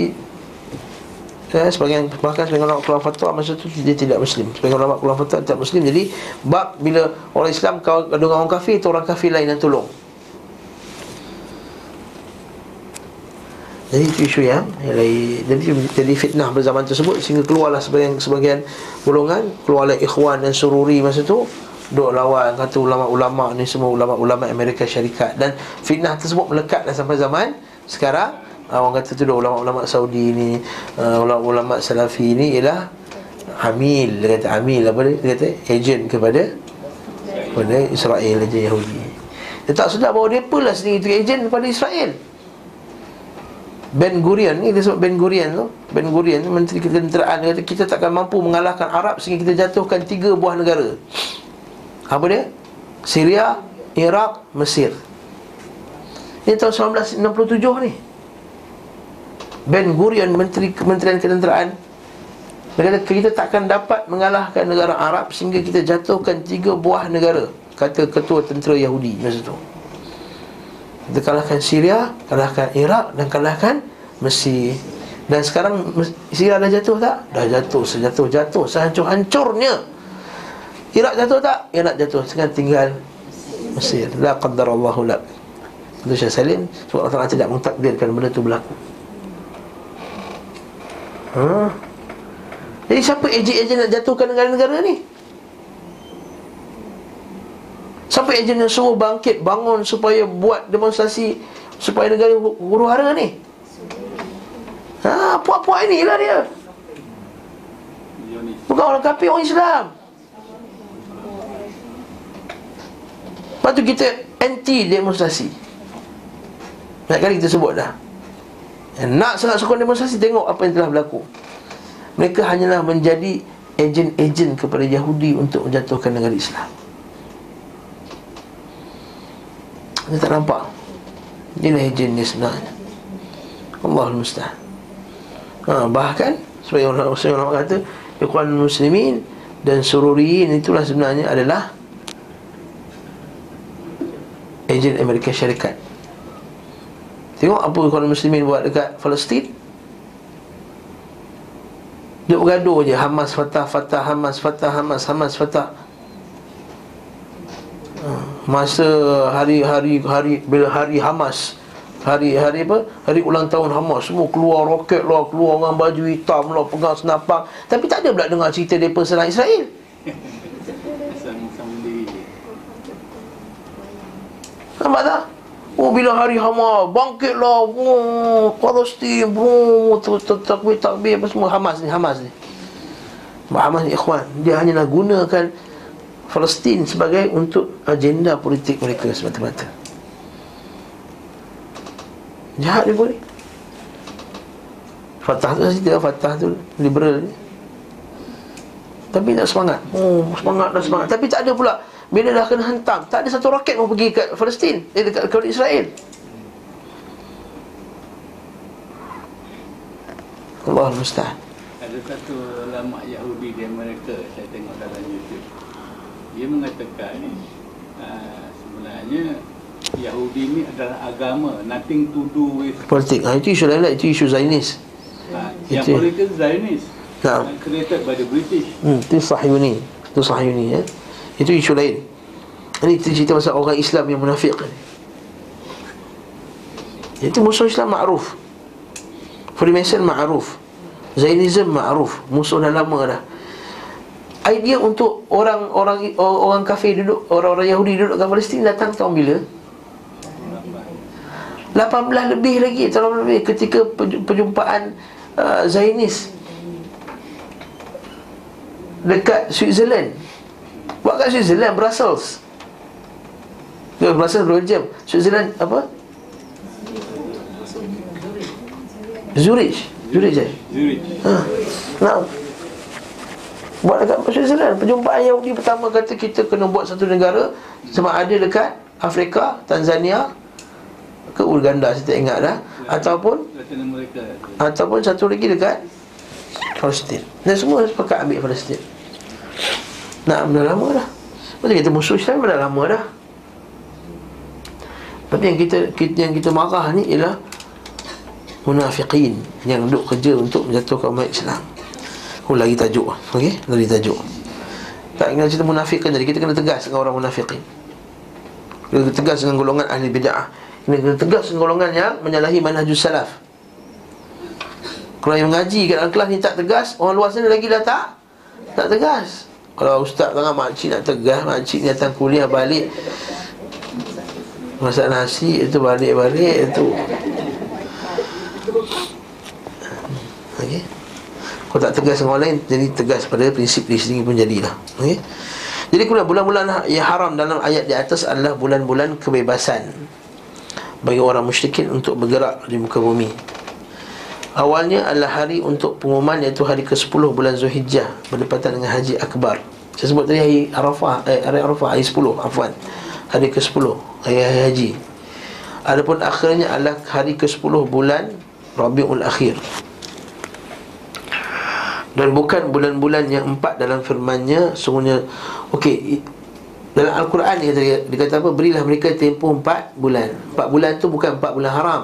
saya sebagian bahkan sebagian ulama keluar fatwa masa tu dia tidak muslim. Sebagian ulama keluar fatwa tidak muslim. Jadi bab bila orang Islam kau dengan orang kafir itu orang kafir lain yang tolong. Jadi itu isu yang, Jadi jadi fitnah pada zaman tersebut. Sehingga keluarlah sebagian, sebagian golongan Keluarlah ikhwan dan sururi masa tu Duk lawan kata ulama-ulama ni semua ulama-ulama Amerika Syarikat. Dan fitnah tersebut melekatlah sampai zaman Sekarang. Orang kata tu ulama-ulama Saudi ni uh, Ulama-ulama Salafi ni ialah Hamil Dia kata Hamil apa dia? Dia kata agent kepada Kepada Israel aja Yahudi. Dia tak sedar bahawa dia pula sendiri itu agent kepada Israel Ben Gurion ni dia sebut Ben Gurion tu. Ben Gurion tu menteri ketenteraan kata kita takkan mampu mengalahkan Arab sehingga kita jatuhkan tiga buah negara. Apa dia? Syria, Iraq, Mesir. Ini tahun 1967 ni. Ben Gurion menteri kementerian ketenteraan dia kata kita takkan dapat mengalahkan negara Arab sehingga kita jatuhkan tiga buah negara kata ketua tentera Yahudi masa tu kita kalahkan Syria, kalahkan Iraq dan kalahkan Mesir. Dan sekarang Syria dah jatuh tak? Dah jatuh, sejatuh-jatuh, sehancur-hancurnya. Iraq jatuh tak? Iraq jatuh. Sekarang tinggal Mesir. La qaddarallahu lak. Itu Syah Salim Sebab Allah Ta'ala tidak mentakdirkan benda itu berlaku ha? Jadi siapa ejen-ejen nak jatuhkan negara-negara ni? Siapa ejen yang suruh bangkit Bangun supaya buat demonstrasi Supaya negara huru hara ni? Ha, puak-puak inilah dia. Bukan orang kafir, orang Islam. Lepas tu kita anti demonstrasi Banyak kali kita sebut dah. Yang Nak sangat sokong demonstrasi Tengok apa yang telah berlaku. Mereka hanyalah menjadi Ejen-ejen kepada Yahudi Untuk menjatuhkan negara Islam Kita tak nampak. Inilah ejen dia sebenarnya Allah Mustahil ha, Bahkan Sebagai orang Muslim orang kata Ikhwan Muslimin Dan Sururiyin itulah sebenarnya adalah Ejen Amerika Syarikat. Tengok apa Ikhwan Muslimin buat dekat Palestin. Duk bergaduh je Hamas, Fatah, Fatah, Hamas, Fatah, Hamas, Hamas, Fatah. Ha, Masa hari-hari hari bila hari Hamas Hari hari apa? Hari ulang tahun Hamas Semua keluar roket lah Keluar orang baju hitam lah Pegang senapang Tapi tak ada pula dengar cerita Mereka serang Israel. Nampak tak? Oh bila hari Hamas Bangkitlah oh, Palestin oh, Takbir takbir apa semua Hamas ni Hamas ni Hamas ni ikhwan Dia hanyalah gunakan Palestin sebagai untuk agenda politik mereka semata-mata. Jahat dia boleh. Fatah tu cerita Fatah tu liberal ni. Tapi nak semangat. Oh semangat dah semangat. Tapi tak ada pula Bila dah kena hentam Tak ada satu roket mau pergi ke Palestin. Eh dekat, dekat Israel. Allah mustahil Ada satu ulama Yahudi di Amerika saya tengok dalam YouTube. Dia mengatakan uh, sebenarnya Yahudi ni adalah agama, nothing to do with Politik. Ha, Itu isu lain lah Itu isu Zionis. Uh, yang Itu- politik Zionist. Naam. uh, created by the British. hmm, Itu Sahiyuni Itu Sahiyuni ya. Itu isu lain. Ini cerita pasal orang Islam yang munafik ni. Itu musuh Islam ma'ruf. Freemason ma'ruf. Zionism ma'ruf. Musuh dah lama dah Idea untuk orang orang kafir duduk orang-orang Yahudi duduk kat Palestin datang tahun bila? 18 lebih lagi tahun lebih ketika perju- perjumpaan uh, Zionis dekat Switzerland. Buat kat Switzerland Brussels. Dia Brussels Belgium. Switzerland apa? Zurich. Zurich je. Zurich. Ha. Nah. Buat dekat Switzerland Perjumpaan Yahudi pertama kata kita kena buat satu negara Sama ada dekat Afrika, Tanzania Ke Uganda saya tak ingat dah. Ataupun. Ataupun satu lagi dekat Palestin. Dan semua sepakat ambil Palestin. Nak dah lama dah. Macam kita musuh Islam dah lama dah. Tapi yang kita, kita yang kita marah ni ialah Munafiqin Yang duduk kerja untuk menjatuhkan umat Islam Oh lagi tajuk. Okey, lagi tajuk. Tak kena cerita munafik kan Jadi kita kena tegas dengan orang munafiqin. Kena tegas dengan golongan ahli bid'ah. Kena kena tegas dengan golongan yang Menyalahi manhajus salaf. Kalau yang mengaji kat dalam kelas ni tak tegas Orang luar sana lagi dah tak Tak tegas. Kalau ustaz tengah makcik nak tegas Makcik ni datang kuliah balik Masak nasi Itu balik-balik Itu kalau tak tegas dengan orang lain Jadi tegas pada prinsip diri sendiri pun jadilah. Okay? Jadi kemudian bulan-bulan yang haram dalam ayat di atas adalah bulan-bulan kebebasan Bagi orang musyrikin untuk bergerak di muka bumi. Awalnya adalah hari untuk pengumuman iaitu hari ke-10 bulan Zulhijjah Berdepatan dengan Haji Akbar. Saya sebut tadi hari Arafah, eh, hari Arafah, hari 10, afwan. Hari ke-10, hari, hari Haji. Adapun akhirnya adalah hari ke-10 bulan Rabiul Akhir dan bukan bulan-bulan yang empat dalam firmannya Sungguhnya Okey Dalam Al-Quran dia kata, dia kata apa? Berilah mereka tempoh empat bulan. Empat bulan tu bukan empat bulan haram.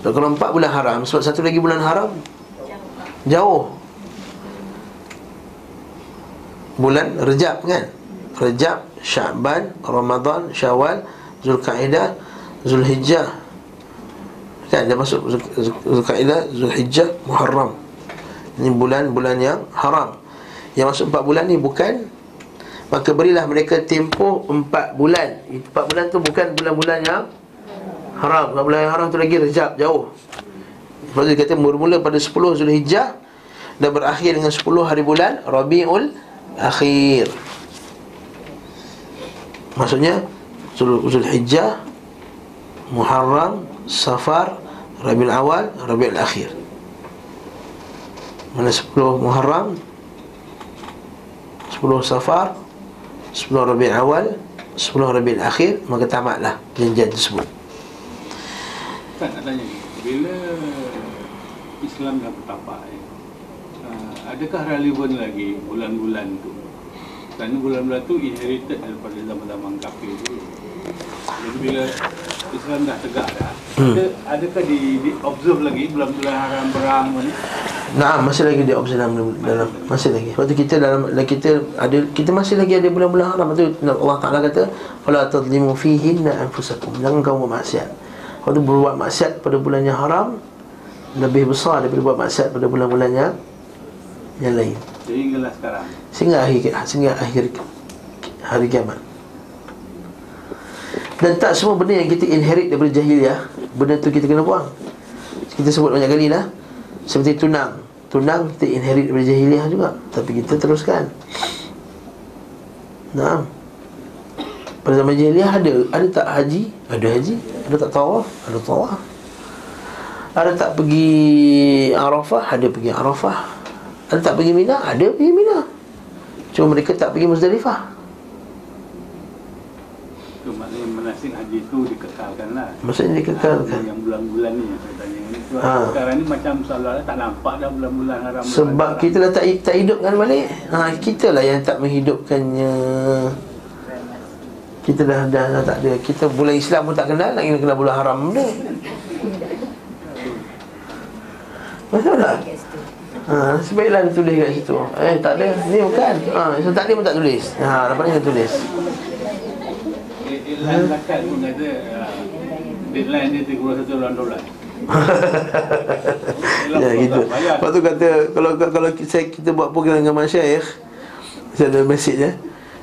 Dan Kalau empat bulan haram Sebab satu lagi bulan haram? Jauh. Bulan Rejab kan? Rejab, Syaban, Ramadan, Syawal Zulkaidah Zulhijjah. Kan? Dia masuk Zul- Zul- Zulkaidah Zulhijjah Muharram Ini bulan-bulan yang haram. Yang masuk empat bulan ni bukan Maka berilah mereka tempoh empat bulan. Empat bulan tu bukan bulan-bulan yang Haram. Empat bulan yang haram tu lagi rejab jauh. Lepas tu dia kata mula-mula pada 10 Zulhijjah Dan berakhir dengan 10 hari bulan Rabiul Akhir. Maksudnya Zul Zulhijjah Muharram Safar Rabiul Awal Rabiul Akhir Mana 10 Muharram 10 Safar 10 Rabiul Awal 10 Rabiul Akhir Maka tamatlah perjanjian tersebut Ustaz nak tanya bila Islam dah bertapak eh, uh, adakah relevan lagi bulan-bulan tu? Kerana bulan-bulan tu inherited daripada zaman-zaman kafir dulu. Jadi bila Islam dah tegak dah, Hmm. ada, adakah di, di observe lagi bulan-bulan haram perang ni? Nah, masih lagi dia observe dalam, dalam masih lagi. Waktu kita dalam kita ada kita masih lagi ada bulan-bulan haram tu Allah Taala kata fala tadlimu fihinna anfusakum. Jangan kamu maksiat. Waktu berbuat maksiat pada bulan yang haram lebih besar daripada buat maksiat pada bulan-bulan yang yang lain. Sehinggalah sekarang. Sehingga akhir sehingga akhir hari kiamat. Dan tak semua benda yang kita inherit daripada jahiliah Benda tu kita kena buang. Kita sebut banyak kali lah Seperti tunang. Tunang kita inherit daripada jahiliah juga Tapi kita teruskan. Nah Pada zaman jahiliah ada Ada tak haji? Ada haji. Ada tak tawaf? Ada tawaf. Ada tak pergi Arafah? Ada pergi Arafah. Ada tak pergi Mina? Ada pergi Mina. Cuma mereka tak pergi Muzdalifah Itu manasik haji tu dikekalkan lah. Maksudnya dikekalkan. Yang bulan-bulan ni yang saya tanya ni. Sebab Ha. sekarang ni macam seolah tak nampak dah bulan-bulan haram. Sebab kita lah tak, tak hidupkan balik ha, Kita lah yang tak menghidupkannya Kita dah, dah, dah tak ada Kita bulan Islam pun tak kenal Nak kena kenal bulan haram benda Betul tak? Ha, sebaiklah dia tulis kat situ Eh tak ada, ni bukan ha, So tak ada pun tak tulis ha, Lepas ni tulis Ilan zakat pun kata ah, deadline dia 31 bulan dolar. Ya gitu. Lepas tu kata kalau kalau saya kita buat program dengan masyayikh saya ada mesej ya.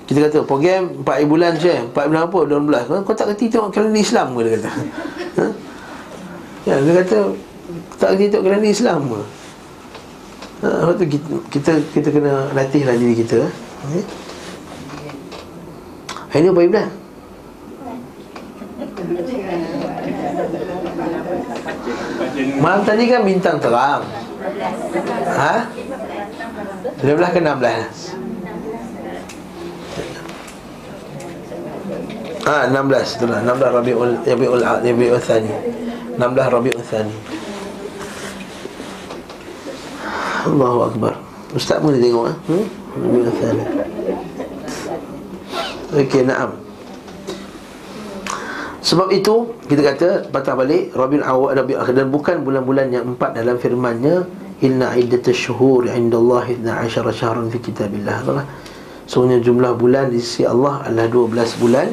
Kita kata program 4 bulan je. 4 bulan apa? 12. Kau tak kerti tengok kalender Islam ke dia kata. Ha? Ya, dia kata tak kerti tengok kalender Islam ke. Ha, lepas tu kita, kita kita kena latihlah diri kita. Okay? Hari ni berapa bulan? Malam tadi kan bintang terang Ha? 15 ke 16? Ha, 16 itulah 16 Rabiul Rabiul Rabiul Thani 16 Rabiul Thani Allahu Akbar Ustaz pun tengok eh? hmm? Rabiul Thani Okey, naam sebab itu kita kata patah balik Rabiul Awal Akhir dan bukan bulan-bulan yang empat dalam firman-Nya inna iddatash shuhur indallahi 12 syahran fi kitabillah. Allah. Sebenarnya jumlah bulan di sisi Allah adalah 12 bulan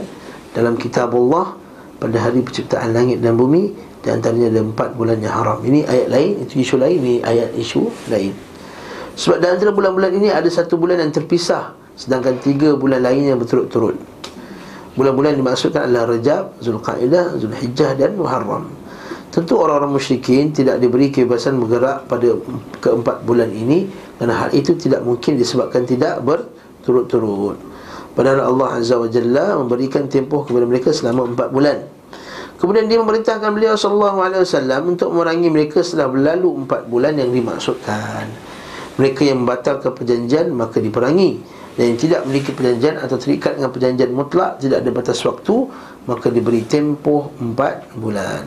dalam kitab Allah pada hari penciptaan langit dan bumi di antaranya ada empat bulan yang haram. Ini ayat lain, itu isu lain, ini ayat isu lain. Sebab dalam antara bulan-bulan ini ada satu bulan yang terpisah sedangkan tiga bulan lain yang berturut-turut. Bulan-bulan dimaksudkan adalah Rajab, Zulqaidah, Zulhijjah dan Muharram. Tentu orang-orang musyrikin tidak diberi kebebasan bergerak pada keempat bulan ini kerana hal itu tidak mungkin disebabkan tidak berturut-turut. Padahal Allah Azza wa Jalla memberikan tempoh kepada mereka selama empat bulan. Kemudian dia memerintahkan beliau sallallahu alaihi wasallam untuk memerangi mereka setelah berlalu empat bulan yang dimaksudkan. Mereka yang membatalkan perjanjian maka diperangi dan yang tidak memiliki perjanjian atau terikat dengan perjanjian mutlak tidak ada batas waktu maka diberi tempoh empat bulan.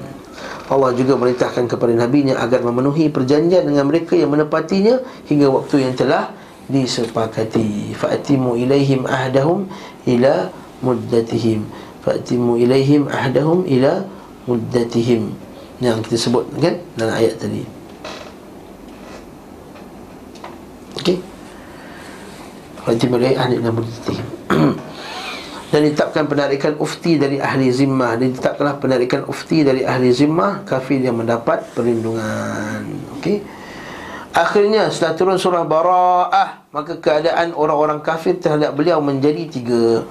Allah juga merintahkan kepada Nabi-Nya agar memenuhi perjanjian dengan mereka yang menepatinya hingga waktu yang telah disepakati. Fa'timu ilaihim ahdahum ila muddatihim. Fa'timu ilaihim ahdahum ila muddatihim. Yang kita sebut kan? Dalam ayat tadi Fatimah ahli ila muddatihim Dan dan ditetapkan penarikan ufti dari ahli zimmah. Dan ditetapkanlah penarikan ufti dari ahli zimmah kafir yang mendapat perlindungan. Okey. Akhirnya setelah turun surah bara'ah maka keadaan orang-orang kafir terhadap beliau menjadi tiga.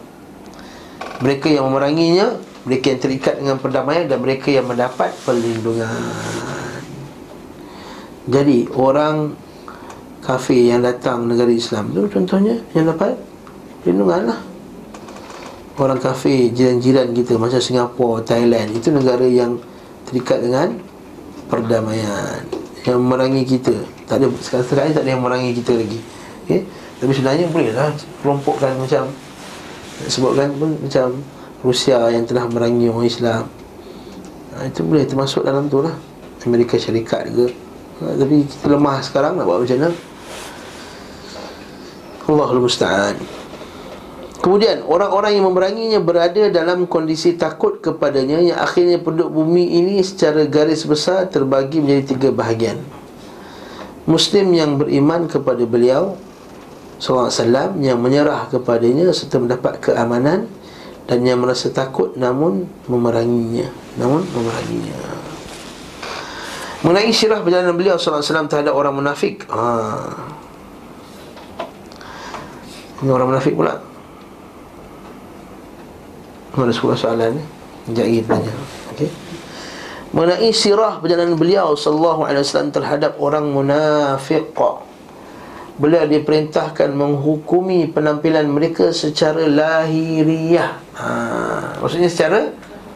Mereka yang memeranginya mereka yang terikat dengan perdamaian dan mereka yang mendapat perlindungan. Jadi orang kafir yang datang negara Islam tu contohnya yang dapat perlindungan lah orang kafir jiran-jiran kita macam Singapura, Thailand itu negara yang terikat dengan perdamaian yang memerangi kita. Tak ada sekarang tak ada yang memerangi kita lagi. Okay? tapi sebenarnya boleh lah kelompokkan macam sebutkan pun macam Rusia yang telah memerangi orang Islam. Ha, itu boleh termasuk dalam tu lah. Amerika Syarikat ke ha, tapi kita lemah sekarang nak buat macam mana Allahul Musta'an Kemudian orang-orang yang memeranginya berada dalam kondisi takut kepadanya yang akhirnya penduduk bumi ini secara garis besar terbagi menjadi tiga bahagian. Muslim yang beriman kepada beliau SAW yang menyerah kepadanya serta mendapat keamanan dan yang merasa takut namun memeranginya namun memeranginya mengenai syirah perjalanan beliau SAW terhadap orang munafik ha. Ini orang munafik pula. Mana sebuah soalan ni? Lagi tanya. Okay. Mengenai sirah perjalanan beliau Sallallahu alaihi wasallam terhadap orang munafiq Beliau diperintahkan menghukumi penampilan mereka secara lahiriah. Ha, Maksudnya secara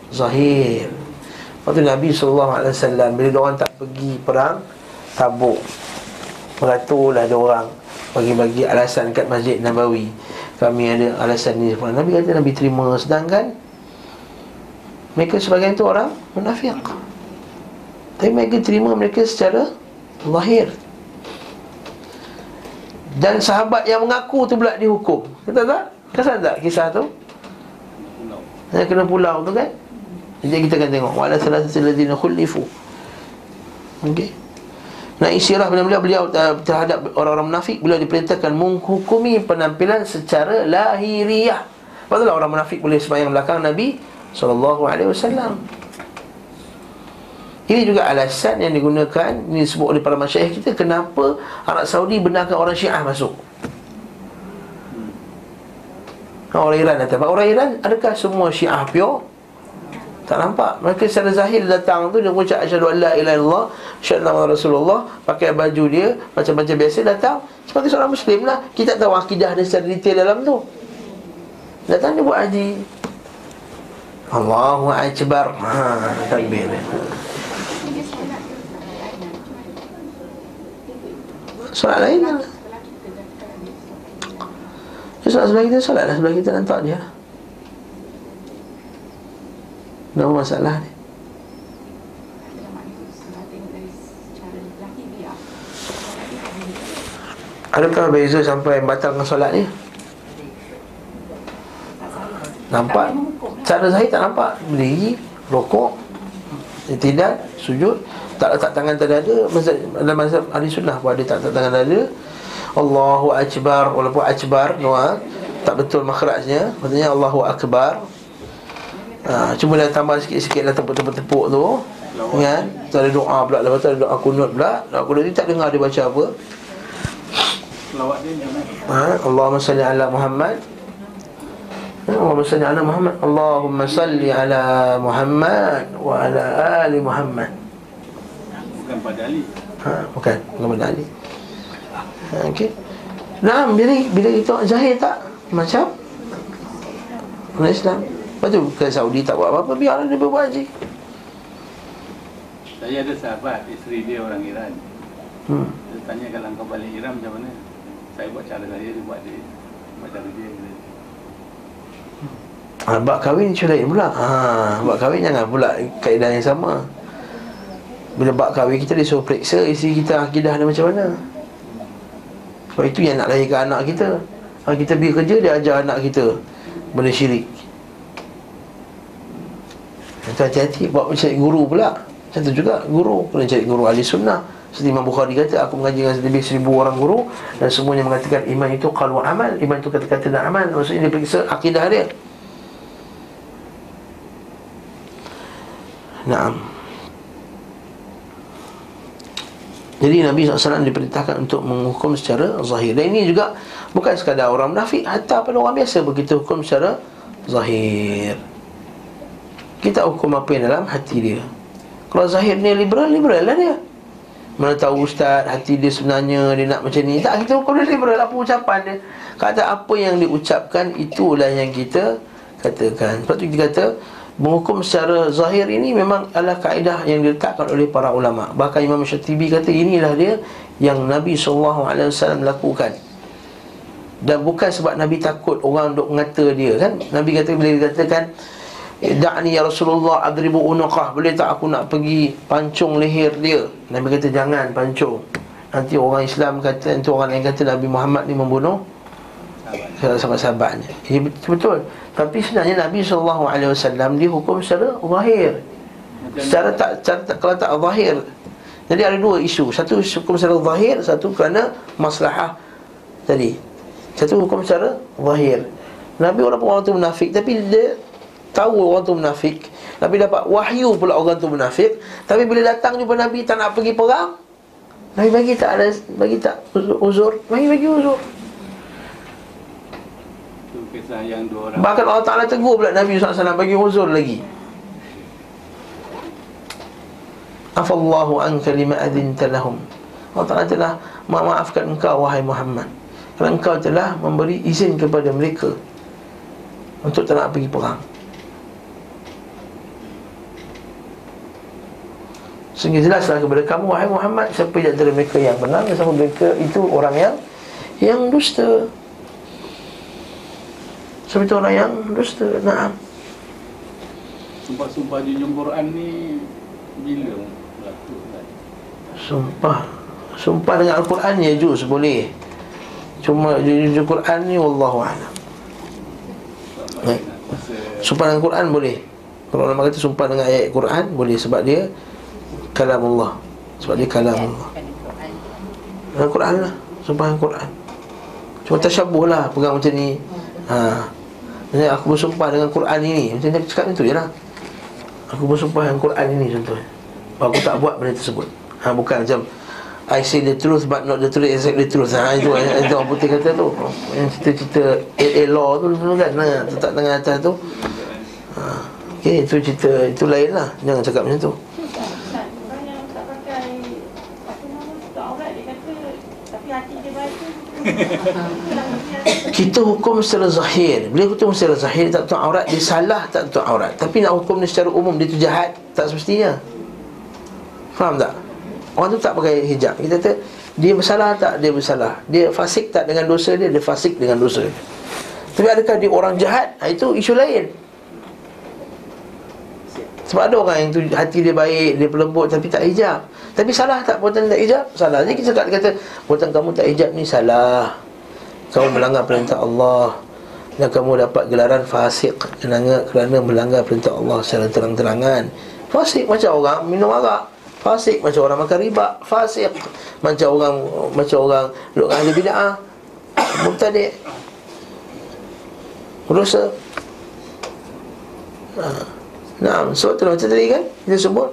zahir. Waktu Nabi SAW Bila orang tak pergi perang Tabuk. Meratulah ada orang Bagi-bagi alasan kat Masjid Nabawi. Kami ada alasan ni. Nabi kata Nabi terima. Sedangkan mereka sebagian itu orang munafik tapi mereka terima mereka secara lahir. Dan sahabat yang mengaku tu pula dihukum. Kata tak? Kesan tak kisah tu? Yang kena pulau tu kan? Jadi kita akan tengok. Wala salah satu ladina khulifu. Okay Nah isyirah beliau, beliau beliau terhadap orang-orang munafik beliau diperintahkan menghukumi penampilan secara lahiriah. Patutlah orang munafik boleh sembahyang belakang Nabi wasallam. Ini juga alasan yang digunakan ini disebut oleh para masyayikh kita kenapa Arab Saudi benarkan orang Syiah masuk. Orang Iran datang. Orang Iran adakah semua Syiah pure? Tak nampak Mereka secara zahir datang tu Dia mengucap Asyadu an la ilaha illallah Asyadu nama Rasulullah Pakai baju dia Macam-macam biasa datang. Sebagai seorang Muslim lah. Kita tahu akidah dia secara detail dalam tu. Datang dia buat haji. Allahu Akbar. Ha, takbir Solat lain lah. Solat sebelah kita, solat lah. Sebelah kita Nantak dia. Tak masalah ni Adakah beza sampai batalkan solat ni? Nampak? Cara zahir tak nampak. Berdiri, rokok Tidak, sujud. Tak letak tangan tak ada. Dalam mazhab ahli sunnah pun ada tak letak tangan tak ada. Allahu Akbar. Walaupun Akbar Noah, Tak betul makhrajnya. Maksudnya Allahu Akbar. Ha, Cuma dah tambah sikit-sikit lah tepuk-tepuk tu. Kan Tu ada doa pula. Lepas tu ada doa kunut pula. Doa kunut ni tak dengar dia baca apa ha, Allahumma salli ala Muhammad. Ha, Allahumma salli ala Muhammad. Allahumma salli ala Muhammad Wa ala ali Muhammad. Bukan pada Ali. Ha, Bukan, bukan pada Ali. Ha, Okay Nah, bila, bila itu zahir tak? Macam? Islam. Lepas tu ke Saudi tak buat apa-apa Biarlah dia berbuat haji Saya ada sahabat Isteri dia orang Iran. Hmm. Dia tanya kalau kau balik Iran macam mana Saya buat cara saya Dia buat dia. Buat cara dia Ha, bak kahwin macam lain pula. Ha, Bak kahwin jangan pula. Kaedah yang sama. Bila bak kahwin kita disuruh periksa Isi kita akidah dia macam mana. Sebab itu yang nak lahirkan anak kita. Ha, Kita pergi kerja dia ajar anak kita. Benda syirik. Itu hati-hati Buat mencari guru pula. Macam tu juga Guru. Kena cari guru ahli sunnah seperti Imam Bukhari kata Aku mengaji dengan lebih seribu orang guru Dan semuanya mengatakan iman itu kalau amal Iman itu kata-kata dan amal. Maksudnya dia periksa akidah dia. Naam. Jadi Nabi SAW diperintahkan untuk menghukum secara zahir. Dan ini juga bukan sekadar orang munafik Hatta pada orang biasa begitu hukum secara zahir. Kita hukum apa yang dalam hati dia. Kalau zahir ni liberal, liberal lah dia. Mana tahu ustaz hati dia sebenarnya dia nak macam ni Tak, kita hukum dia liberal apa ucapan dia Kata apa yang diucapkan itulah yang kita katakan Sebab tu kita kata Menghukum secara zahir ini memang adalah kaedah yang diletakkan oleh para ulama. Bahkan Imam Syatibi kata inilah dia yang Nabi SAW lakukan. Dan bukan sebab Nabi takut orang duk mengata dia kan. Nabi kata bila dia katakan Da'ni ya Rasulullah adribu unuqah Boleh tak aku nak pergi pancung leher dia? Nabi kata jangan pancung. Nanti orang Islam kata Nanti orang lain kata Nabi Muhammad ni membunuh Sahabat-sahabatnya. Ya betul. Tapi sebenarnya Nabi SAW Dia hukum secara zahir. Secara tak, secara tak Kalau tak zahir. Jadi ada dua isu. Satu hukum secara zahir Satu kerana maslahah Tadi. Satu hukum secara zahir. Nabi walaupun orang tu munafik Tapi dia tahu orang tu munafik. Nabi dapat wahyu pula orang tu munafik. Tapi bila datang jumpa Nabi Tak nak pergi perang Nabi bagi tak ada Bagi tak uzur Bagi bagi uzur. Bahkan Allah Ta'ala tegur pula Nabi SAW bagi uzur lagi. Afallahu anka lima adinta lahum. Allah Ta'ala telah memaafkan engkau wahai Muhammad. Kerana engkau telah memberi izin kepada mereka Untuk tak nak pergi perang Sehingga jelaslah kepada kamu Wahai Muhammad Siapa di antara mereka yang benar Siapa mereka itu orang yang Yang dusta. Sebab itu orang yang dusta? Naam. Sumpah-sumpah junjung Quran ni Bila? Berlaku? Sumpah. Sumpah dengan Al-Quran ya juz boleh. Cuma junjung Quran ni Wallahu'alam. Sumpah dengan Quran boleh. Kalau orang kata sumpah dengan ayat Quran Boleh sebab dia Kalam Allah Sebab dia kalam Allah Dengan Quran lah. Sumpah dengan Quran. Cuma tersyabuh lah Pegang macam ni. Jadi aku bersumpah dengan Quran ini. Macam dia cakap itu je lah. Aku bersumpah dengan Quran ini contohnya. Aku tak buat benda tersebut. Ha, Bukan macam I say the truth but not the truth exactly the truth. Ha, Itu yang orang putih kata tu. Yang cerita-cerita AA law tu, tu kan ha, Letak tengah atas tu. Ha, Okay itu cerita Itu lain lah. Jangan cakap macam tu Kita hukum secara zahir Bila hukum secara zahir tak tutup aurat Dia salah tak tutup aurat Tapi nak hukum dia secara umum Dia tu jahat Tak semestinya Faham tak? Orang tu tak pakai hijab Kita kata Dia bersalah tak? Dia bersalah Dia fasik tak dengan dosa dia? Dia fasik dengan dosa dia Tapi adakah dia orang jahat? Ha, itu isu lain sebab ada orang yang tu hati dia baik, dia pelembut tapi tak hijab. Tapi salah tak buatan tak hijab? Salah. Jadi kita kata, buatan kamu tak hijab ni salah kamu melanggar perintah Allah dan kamu dapat gelaran fasik kerana kerana melanggar perintah Allah secara terang-terangan. Fasik macam orang minum arak. Fasik macam orang makan riba. Fasik macam orang macam orang duk ahli bid'ah. Mubtadi. Rusa. Ha. Nah, sebab tu macam tadi kan kita sebut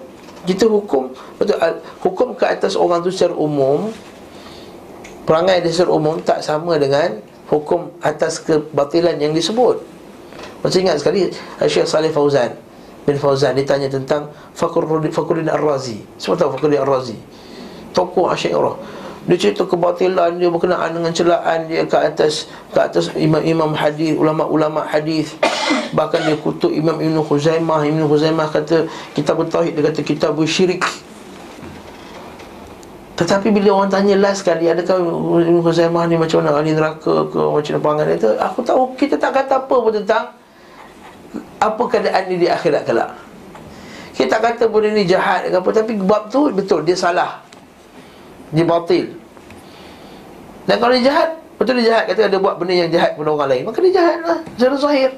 kita hukum betul hukum ke atas orang tu secara umum perangai di secara umum tak sama dengan hukum atas kebatilan yang disebut. Macam ingat sekali Syekh Saleh Fauzan bin Fauzan ditanya tentang Fakhruddin Fakhruddin Ar-Razi. Semua tahu Fakhruddin Ar-Razi. Tokoh Asy'ariyah. Dia cerita kebatilan dia berkenaan dengan celaan dia ke atas ke atas imam-imam hadis, ulama-ulama hadis. Bahkan dia kutuk Imam Ibn Khuzaimah. Ibn Khuzaimah kata kitab tauhid dia kata kitab syirik. Tetapi bila orang tanya last sekali Adakah Ibn Khuzaimah ni macam mana Ahli neraka ke macam mana perangai itu Aku tahu kita tak kata apa pun tentang Apa keadaan ni di akhirat kelak Kita kata pun ni jahat ke apa Tapi bab tu betul dia salah Dia batil Dan kalau dia jahat Betul dia jahat Kata ada buat benda yang jahat kepada orang lain Maka dia jahat lah Secara zahir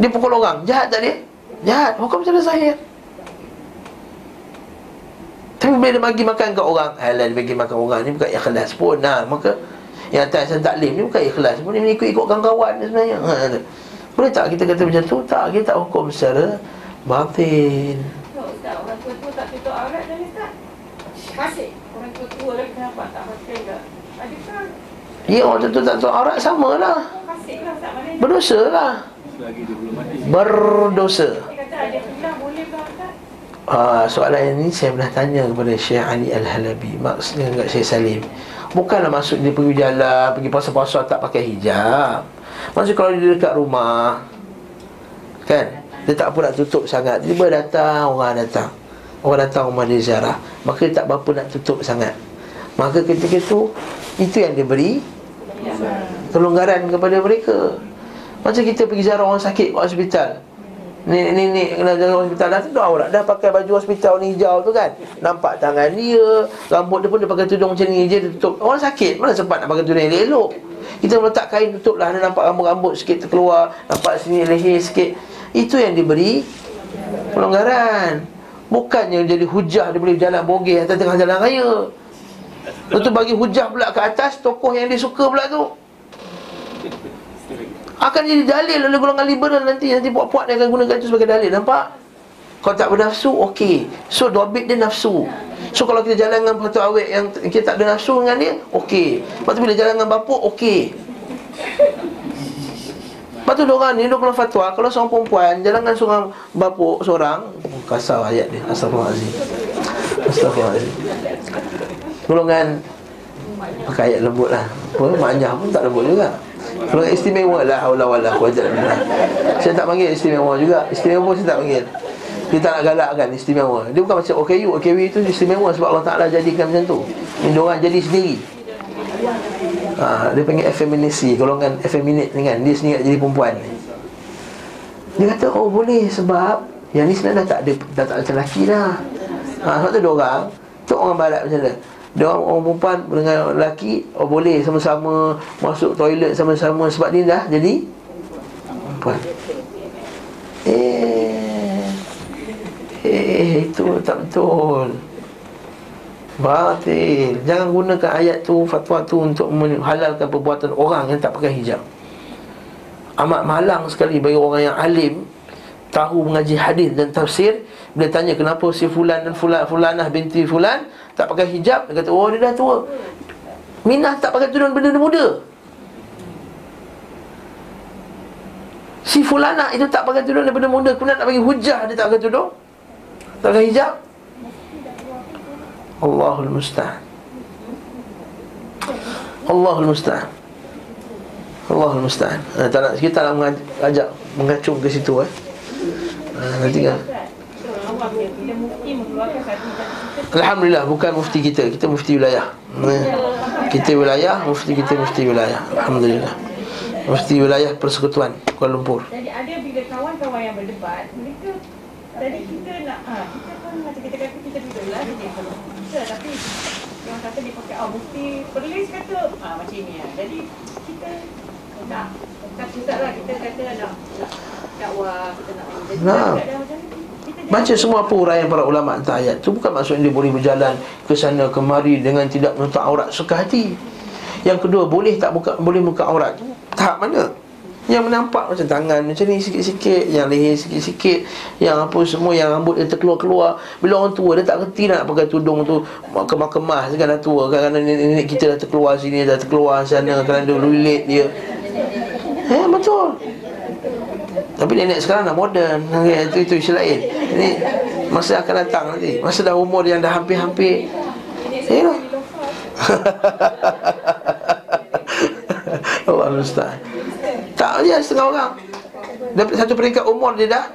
Dia pukul orang Jahat tak dia? Jahat Hukum secara zahir tapi bila dia bagi makan ke orang Halal dia bagi makan orang ni bukan ikhlas pun nah, Maka yang atas yang taklim ni bukan ikhlas pun Dia ikut-ikut kawan-kawan ni sebenarnya ha, Boleh tak kita kata macam tu? Tak, kita tak hukum secara Batin Tak, Ustaz, orang tua-tua tak tutup aurat dah Ustaz. Masih. Orang tua-tua lagi kenapa tak pakai ke? Adakah Ya orang tu tak tahu. Aurat sama lah. Lah Berdosa lah. Berdosa? Ah, soalan ini saya pernah tanya kepada Syekh Ali Al-Halabi. Maksudnya dekat Syekh Salim. Bukanlah maksud dia pergi jalan Pergi pasal-pasal tak pakai hijab. Maksud kalau dia dekat rumah Kan? Dia tak apa nak tutup sangat. Tiba datang Orang datang. Orang datang rumah dia ziarah. Maka dia tak berapa nak tutup sangat Maka ketika itu Itu yang dia beri Kelonggaran kepada mereka. Macam kita pergi ziarah orang sakit kat hospital. Nenek-nenek kena jaga hospital Dah tutup aurat Dah pakai baju hospital ni hijau tu kan. Nampak tangan dia Rambut dia pun dia pakai tudung macam ni. Dia tutup. Orang sakit Mana sempat nak pakai tudung yang elok Kita letak kain tutup lah Dia nampak rambut-rambut sikit terkeluar Nampak sini leher sikit. Itu yang diberi Pelonggaran Bukannya jadi hujah Dia boleh jalan bogeh Atas tengah jalan raya Lepas tu bagi hujah pula ke atas Tokoh yang dia suka pula tu. Akan jadi dalil oleh golongan liberal nanti Nanti puak-puak dia akan gunakan itu sebagai dalil Nampak? Kalau tak bernafsu, okey. So, dobit dia nafsu. So, kalau kita jalan dengan patu awet yang kita tak ada nafsu dengan dia Okey. Lepas tu bila jalan dengan bapuk, okey. Lepas tu diorang ni, diorang fatwa Kalau seorang perempuan, jalan dengan seorang bapuk Seorang, kasar ayat dia. Astagfirullahaladzim Astagfirullahaladzim Golongan Pakai ayat lembut lah Apa, maknya pun tak lembut juga kalau istimewa lah illa billah. Saya tak panggil istimewa juga. Istimewa pun saya tak panggil. Dia tak nak galakkan istimewa. Dia bukan macam OKU. OKU itu istimewa sebab Allah Taala jadikan macam tu. Dia orang jadi sendiri. Ha, dia panggil effeminacy, golongan effeminate ni kan. Dia sendiri jadi perempuan ni. Dia kata, "Oh, boleh sebab yang ni sebenarnya dah tak ada dah tak ada lelaki dah." Ha, sebab tu dia orang, tu orang barat macam mana? Dia orang, orang perempuan dengan lelaki Oh boleh sama-sama Masuk toilet sama-sama. Sebab dia dah jadi Perempuan. Eh Eh itu tak betul. Batil. Jangan gunakan ayat tu Fatwa tu untuk menghalalkan perbuatan orang Yang tak pakai hijab. Amat malang sekali bagi orang yang alim Tahu mengaji hadis dan tafsir. Bila tanya kenapa si fulan dan fulan Fulanah binti fulan tak pakai hijab Dia kata oh dia dah tua. Minah tak pakai tudung benda muda. Si fulana itu tak pakai tudung daripada muda. Kemudian nak bagi hujah dia tak pakai tudung. Tak pakai hijab. Allahul Musta'an. Allahul Musta'an. Allahul Musta'an. Eh, Tak nak kita nak mengajak Mengacung ke situ eh. eh nanti kan Awam dia, bila mufti mengeluarkan satu Alhamdulillah bukan mufti kita. Kita mufti wilayah. Kita wilayah Mufti kita mufti wilayah. Alhamdulillah. Mufti wilayah persekutuan Kuala Lumpur. Jadi ada bila kawan-kawan yang berdebat Mereka Tadi kita nak ha, Kita pun macam kita kata Kita betul lah kita Tapi Yang kata dia pakai Oh mufti Perlis kata ha, Macam ni lah Jadi Kita Tak Tak susah lah. Kita kata nak Nak dakwah Kita nak Jadi Nah. tak ada macam ni. kita Baca semua apa uraian para ulama tentang ayat tu. Bukan maksudnya dia boleh berjalan ke sana kemari Dengan tidak menutup aurat suka hati. Yang kedua boleh tak buka boleh buka aurat Tahap mana? Yang menampak macam tangan macam ni sikit-sikit Yang leher sikit-sikit Yang apa semua yang rambut dia terkeluar-keluar. Bila orang tua dia tak kerti nak pakai tudung tu Kemah-kemah kan dah tua. Kadang-kadang nenek-nenek kita dah terkeluar sini Dah terkeluar sana Kadang dia lilit dia. Eh betul tapi nenek sekarang dah moden. Okay, Itu itu isu lain. Ini masa akan datang nanti. Masa dah umur yang dah hampir-hampir. Ya lah Allah Ustaz. Tak dia setengah orang. Dapat satu peringkat umur dia dah.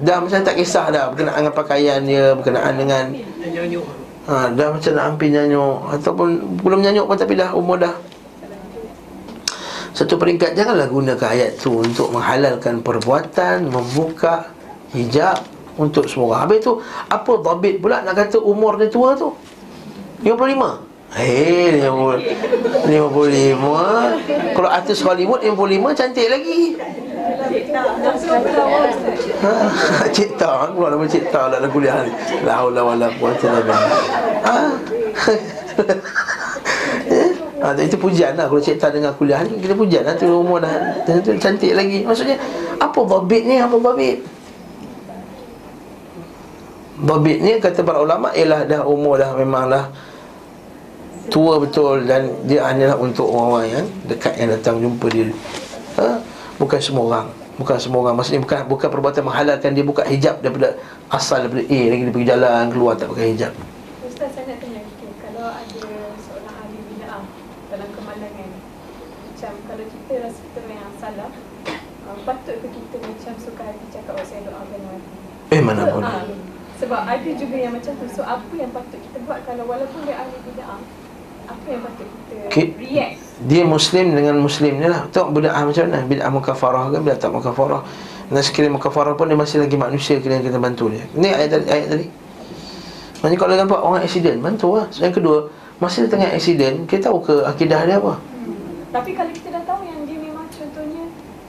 Dah macam tak kisah dah. Berkenaan dengan pakaian dia Berkenaan dengan ha, Dah macam nak hampir nyanyuk Ataupun belum nyanyuk pun tapi dah umur dah satu peringkat janganlah gunakan ayat tu untuk menghalalkan perbuatan membuka hijab untuk semua orang. Habis tu apa dhabit pula nak kata umur dia tua tu? 55. Hei, 50, 55 Kalau artis Hollywood 55 cantik lagi ha, Cipta Keluar nama cipta dalam kuliah ni La haula wa la quwata illa billah ha? Ha, itu pujian lah. Kalau cipta dengan kuliah ni Kita pujian lah. Tu umur dah Cantik lagi. Maksudnya Apa dhabit ni Apa dhabit Dhabit ni kata para ulama Ialah dah umur dah memang dah Tua betul Dan dia hanyalah untuk orang-orang yang Dekat yang datang jumpa dia. Ha? Bukan semua orang. Bukan semua orang. Maksudnya bukan bukan perbuatan menghalalkan. Dia buka hijab daripada Asal daripada A. Lagi dia pergi jalan Keluar tak pakai hijab Ustaz saya nak tanya okay, Kalau ada seorang ahli bid'ah Dalam kemalangan. Macam kalau kita rasa kita yang salah uh, Patut ke kita macam suka hati cakap Oh saya doakan mati Eh mana So, boleh? ah, Sebab ada juga yang macam tu. So apa yang patut kita buat? Kalau walaupun dia ahli bid'ah Apa yang patut kita Ki- react? Dia Muslim dengan Muslim ni lah. Tengok bid'ah macam mana. Bid'ah mukafarah kan Bid'ah tak mukafarah. Dan sekiranya mukafarah pun Dia masih lagi manusia Kena kita bantu dia. Ni ayat tadi, ayat tadi. Maksudnya kalau nampak orang accident Bantu lah. So, Yang kedua Masa dia tengah accident Kita tahu ke akidah dia apa? Hmm. Tapi kalau kita dah tahu yang dia memang contohnya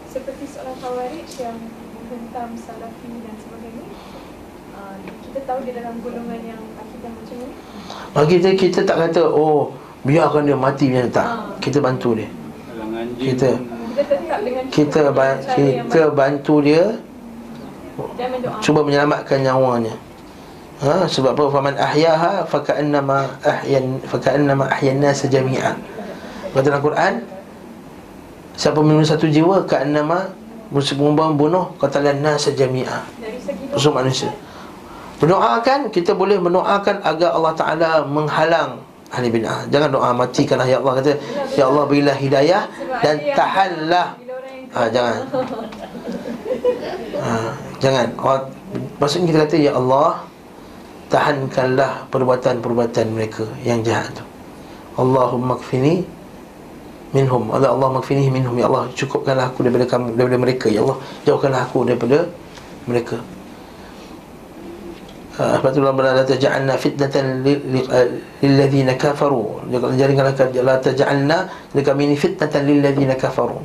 Seperti seorang khawarij yang Menghentam salafi dan sebagainya uh, Kita tahu dia dalam golongan yang akidah macam ni? Bagi kita kita tak kata Oh biarkan dia mati macam tak. Ah. Kita bantu dia. Kita- Kita tetap dengan Kita ba- kita bantu dia Cuba menyelamatkan nyawanya Ha, sebab apa faman ahyaha faka'annama ahyan faka'annama ahyan nas jami'a. Kata dalam Quran siapa membunuh satu jiwa ka'annama membunuh qatalan nas jami'a. Dari segi Semua manusia. Berdoakan kita boleh mendoakan agar Allah Taala menghalang ahli bid'ah. Jangan doa matikanlah ya Allah kata ya Allah berilah hidayah dan yang Ha, jangan. ha, Jangan Maksudnya kita kata Ya Allah Tahankanlah perbuatan-perbuatan mereka Yang jahat tu. Allahumma kfini Minhum. Allah Allah makfini minhum. Ya Allah cukupkanlah aku daripada kamu Daripada mereka. Ya Allah jauhkanlah aku daripada mereka. Ah, Sebab tu Allah berkata La taja'alna fitnatan ah, Lilladzina kafaru. Janganlah La taja'alna Kami ini fitnatan lilladzina kafaru.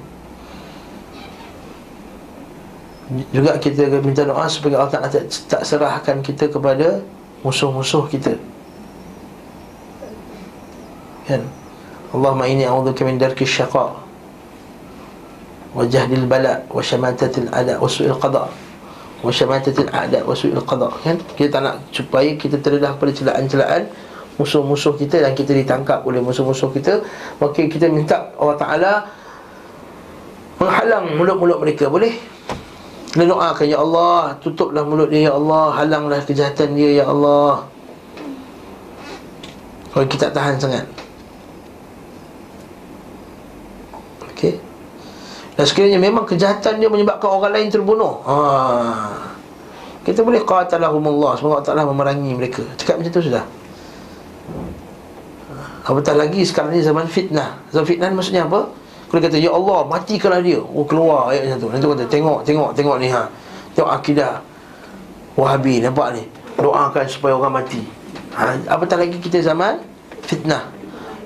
Juga kita minta doa supaya Allah tak, tak serahkan kita kepada musuh-musuh kita. Kan? Allahumma inni a'udzuka min darki syaqa wa jahdil bala wa syamatatil ada wa su'il qada wa syamatatil a'da wa su'il qada. Kan? Kita tak nak supaya kita terdedah pada celaan-celaan musuh-musuh kita dan kita ditangkap oleh musuh-musuh kita maka kita minta Allah Ta'ala menghalang mulut-mulut mereka. Boleh kita doakan Ya Allah Tutuplah mulut dia Ya Allah. Halanglah kejahatan dia Ya Allah. Kalau kita tak tahan sangat. Okey. Dan sekiranya memang kejahatan dia Menyebabkan orang lain terbunuh ha. Kita boleh Qatalahumullah Semoga Allah Ta'ala memerangi mereka. Cakap macam tu sudah. Apatah lagi sekarang ni zaman fitnah. Zaman fitnah maksudnya apa? Kalau kata, Ya Allah, matikanlah dia. Oh, keluar ayat macam tu Nanti kata, tengok, tengok, tengok ni ha. Tengok akidah Wahabi, nampak ni? Doakan supaya orang mati. Ha, Apatah lagi kita zaman? Fitnah.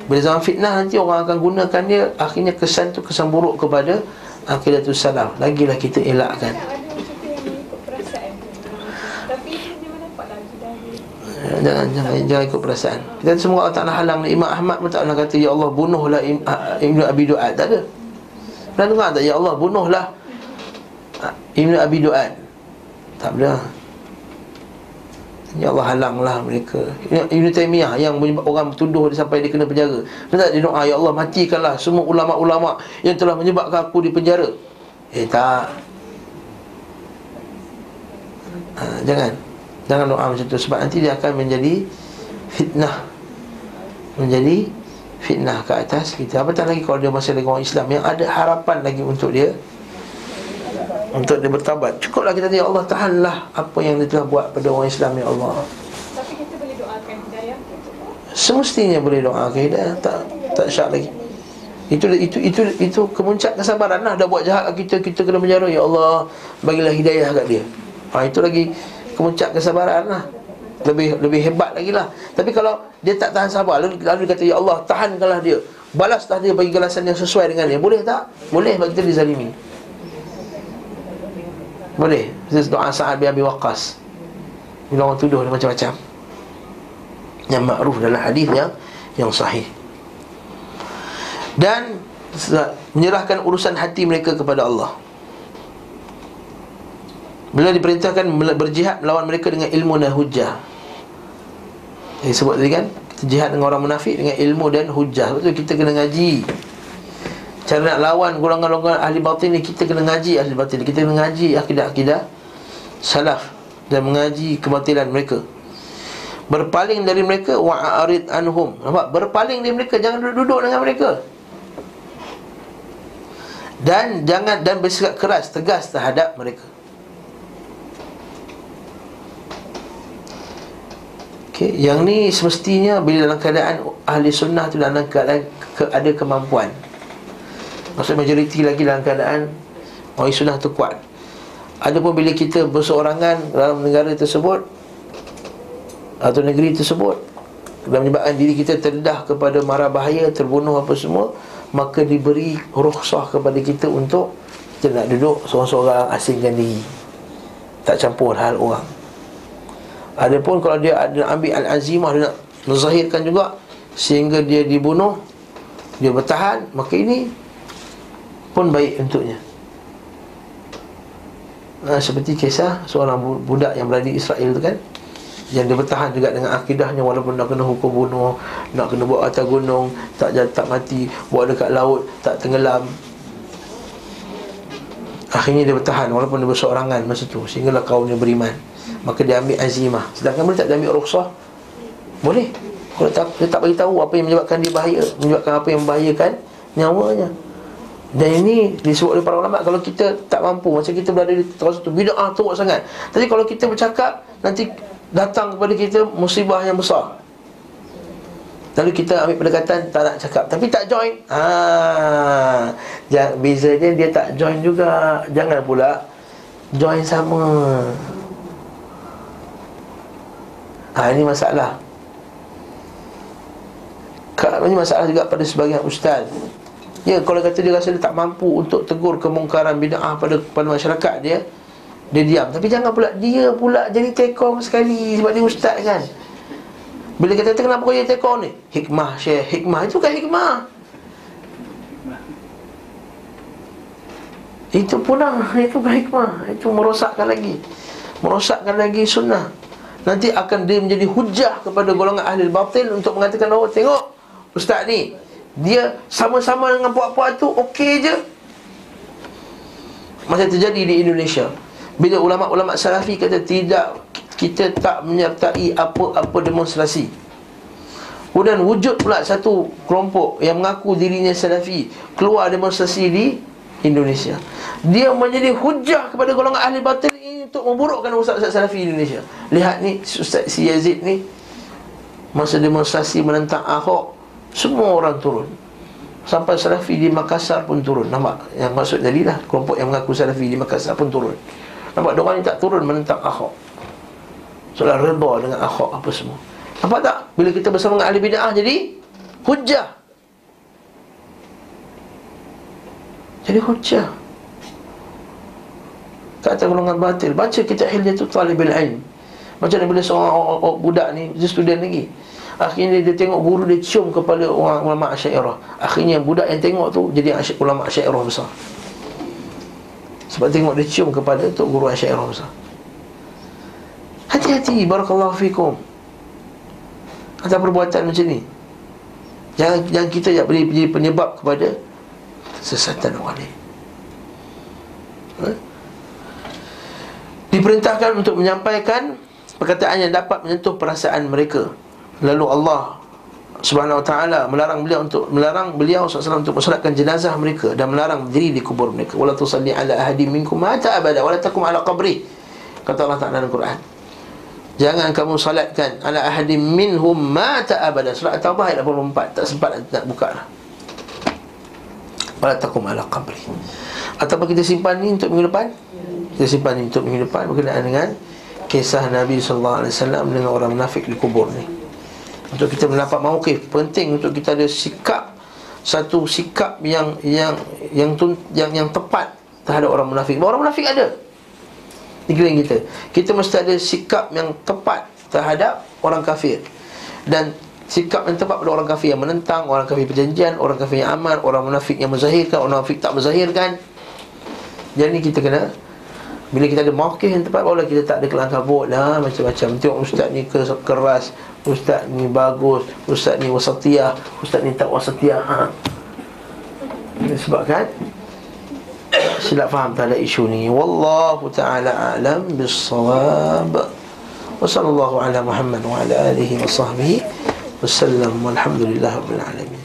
Bila zaman fitnah nanti orang akan gunakan dia. Akhirnya kesan tu kesan buruk kepada Akidah tu salaf Lagilah kita elakkan Kadang ada macam tu yang mengikut perasaan Tapi itu dia mana dapat lagi dah dia Jangan jangan jangan ikut perasaan. Kita semua Allah Taala halang Imam Ahmad pun tak pernah kata ya Allah bunuhlah ah, Ibnu Abi Duat tak ada. Pernah dengar tak ya Allah bunuhlah ah, Ibnu Abi Duat. Tak pernah. Ya Allah halanglah mereka. Ibnu Taimiyah yang orang tuduh dia sampai dia kena penjara. Pernah dia doa ya Allah matikanlah semua ulama-ulama yang telah menyebabkan aku di penjara. Eh tak. Ha, jangan Jangan doa macam tu. Sebab nanti dia akan menjadi Fitnah. Menjadi Fitnah ke atas kita. Apatah lagi kalau dia masih lagi orang Islam? Yang ada harapan lagi untuk dia. Untuk dia bertabat Cukuplah kita Ya Allah tahanlah Apa yang dia telah buat pada orang Islam Ya Allah. Tapi kita boleh doakan hidayah untuk Semestinya boleh doa ke hidayah. Tak tak syak lagi. Itu itu itu itu kemuncak kesabaran lah. Dah buat jahat kat kita. Kita kena penjara ya Allah. Bagilah hidayah kat dia. Ha, itu lagi kemuncak kesabaran lah. Lebih lebih hebat lagi lah. Tapi kalau dia tak tahan sabar lalu, lalu dia kata ya Allah tahankanlah dia. Balaslah dia bagi balasan yang sesuai dengan dia. Boleh tak? Boleh bagi kita dizalimi. Boleh. Itu doa Sa'ad bin Abi Waqqas bila orang tuduh dia macam-macam. Yang makruf dalam hadis yang yang sahih. Dan menyerahkan urusan hati mereka kepada Allah Beliau diperintahkan berjihad melawan mereka dengan ilmu dan hujah. Yang sebut tadi kan jihad dengan orang munafik dengan ilmu dan hujah. Betul kita kena ngaji. Cara nak lawan golongan-golongan ahli batin ni Kita kena ngaji ahli batin Kita kena ngaji akidah-akidah Salaf Dan mengaji kebatilan mereka. Berpaling dari mereka Wa'arid anhum. Nampak? Berpaling dari mereka Jangan duduk-duduk dengan mereka. Dan jangan dan bersikap keras tegas terhadap mereka Okay, yang ni semestinya bila dalam keadaan ahli sunnah tu dalam keadaan ke, ada kemampuan. Maksud majoriti lagi dalam keadaan orang sunnah tu kuat. Adapun bila kita berseorangan dalam negara tersebut atau negeri tersebut dan menyebabkan diri kita terdedah kepada mara bahaya, terbunuh apa semua, maka diberi rukhsah kepada kita untuk kita nak duduk seorang-seorang asingkan diri. Tak campur hal orang. Adapun kalau dia ada ambil al-azimah dia nak menzahirkan juga sehingga dia dibunuh, dia bertahan, maka ini pun baik untuknya. Ha, seperti kisah seorang budak yang berada di Israel tu kan yang dia bertahan juga dengan akidahnya walaupun nak kena hukum bunuh nak kena buat atas gunung tak tak mati buat dekat laut tak tenggelam akhirnya dia bertahan walaupun dia berseorangan masa tu sehinggalah kaumnya beriman Maka dia ambil azimah. Sedangkan boleh tak dia ambil rukhsah? Boleh. Kalau tak, dia tak beritahu apa yang menyebabkan dia bahaya Menyebabkan apa yang membahayakan nyawanya. Dan ini disebut oleh para ulama Kalau kita tak mampu Macam kita berada di kawasan tu Bida'ah teruk sangat. Tapi kalau kita bercakap Nanti datang kepada kita musibah yang besar. Lalu kita ambil pendekatan tak nak cakap. Tapi tak join. Haa Bezanya dia tak join juga. Jangan pula Join sama Ha, ini masalah. Ini masalah juga pada sebagian ustaz. Ya, kalau kata dia rasa dia tak mampu Untuk tegur kemungkaran bida'ah pada, pada masyarakat dia Dia diam. Tapi jangan pula dia pula jadi tekong sekali Sebab dia ustaz kan. Bila kita kata kenapa kau jadi tekong ni? Hikmah, syekh, hikmah Itu kan hikmah. Itu pun lah Itu bukan hikmah. Itu merosakkan lagi. Merosakkan lagi sunnah Nanti akan dia menjadi hujah kepada golongan ahli batil Untuk mengatakan oh tengok Ustaz ni Dia sama-sama dengan puak-puak tu okey je. Masa terjadi di Indonesia Bila ulama-ulama salafi kata tidak Kita tak menyertai apa-apa demonstrasi. Kemudian wujud pula satu kelompok Yang mengaku dirinya salafi Keluar demonstrasi di Indonesia. Dia menjadi hujah kepada golongan ahli batil untuk memburukkan Ustaz-Ustaz Salafi Indonesia. Lihat ni Ustaz Si Yazid ni Masa demonstrasi menentang Ahok Semua orang turun. Sampai Salafi di Makassar pun turun. Nampak? Yang maksud tadi lah Kelompok yang mengaku Salafi di Makassar pun turun. Nampak? Diorang ni tak turun menentang Ahok. Soalnya reda dengan Ahok apa semua. Nampak tak? Bila kita bersama dengan ahli bid'ah jadi Hujah. Jadi hujah kata golongan batil. Baca kitab hilyatul talibul ilm. Macam mana bila seorang budak ni dia student lagi. Akhirnya dia tengok guru dia cium kepala orang ulama asyairah. Akhirnya budak yang tengok tu jadi ulama asyairah besar. Sebab tengok dia cium kepada tu guru asyairah besar. Hati-hati barakallahu fikum. Atas perbuatan macam ni. Jangan jangan kita yang jadi penyebab kepada sesatan orang lain ha? Diperintahkan untuk menyampaikan perkataan yang dapat menyentuh perasaan mereka. Lalu Allah Subhanahu wa taala melarang beliau untuk melarang beliau SAW untuk mensolatkan jenazah mereka dan melarang diri di kubur mereka. Wala tusalli ala ahadi minkum mata abada wala takum ala qabri. Kata Allah Taala dalam Quran. Jangan kamu salatkan ala ahadi minhum mata abada. Surah At-Taubah ayat 84. Tak sempat nak buka lah. Wala takum ala qabri. Ataupun kita simpan ni untuk minggu depan? Kita simpan untuk minggu depan berkenaan dengan kisah Nabi sallallahu alaihi wasallam dengan orang munafik di kubur ni. Untuk kita mendapat mauqif penting untuk kita ada sikap satu sikap yang yang yang tun, yang yang tepat terhadap orang munafik. Orang munafik ada keliling kita. Kita mesti ada sikap yang tepat terhadap orang kafir. Dan sikap yang tepat pada orang kafir yang menentang, orang kafir perjanjian, orang kafir yang aman, orang munafik yang menzahirkan, orang munafik tak menzahirkan. Jadi kita kena Bila kita ada mawkih yang tepat Barulah kita tak ada kelang kabut lah Macam-macam Tengok ustaz ni keras Ustaz ni bagus Ustaz ni wasatiyah Ustaz ni tak wasatiyah ha. Sebabkan Silap faham tak ada isu ni Wallahu ta'ala alam Bissawab Wa sallallahu ala Muhammad Wa ala alihi wa sahbihi Wassalam Walhamdulillah Rabbil alamin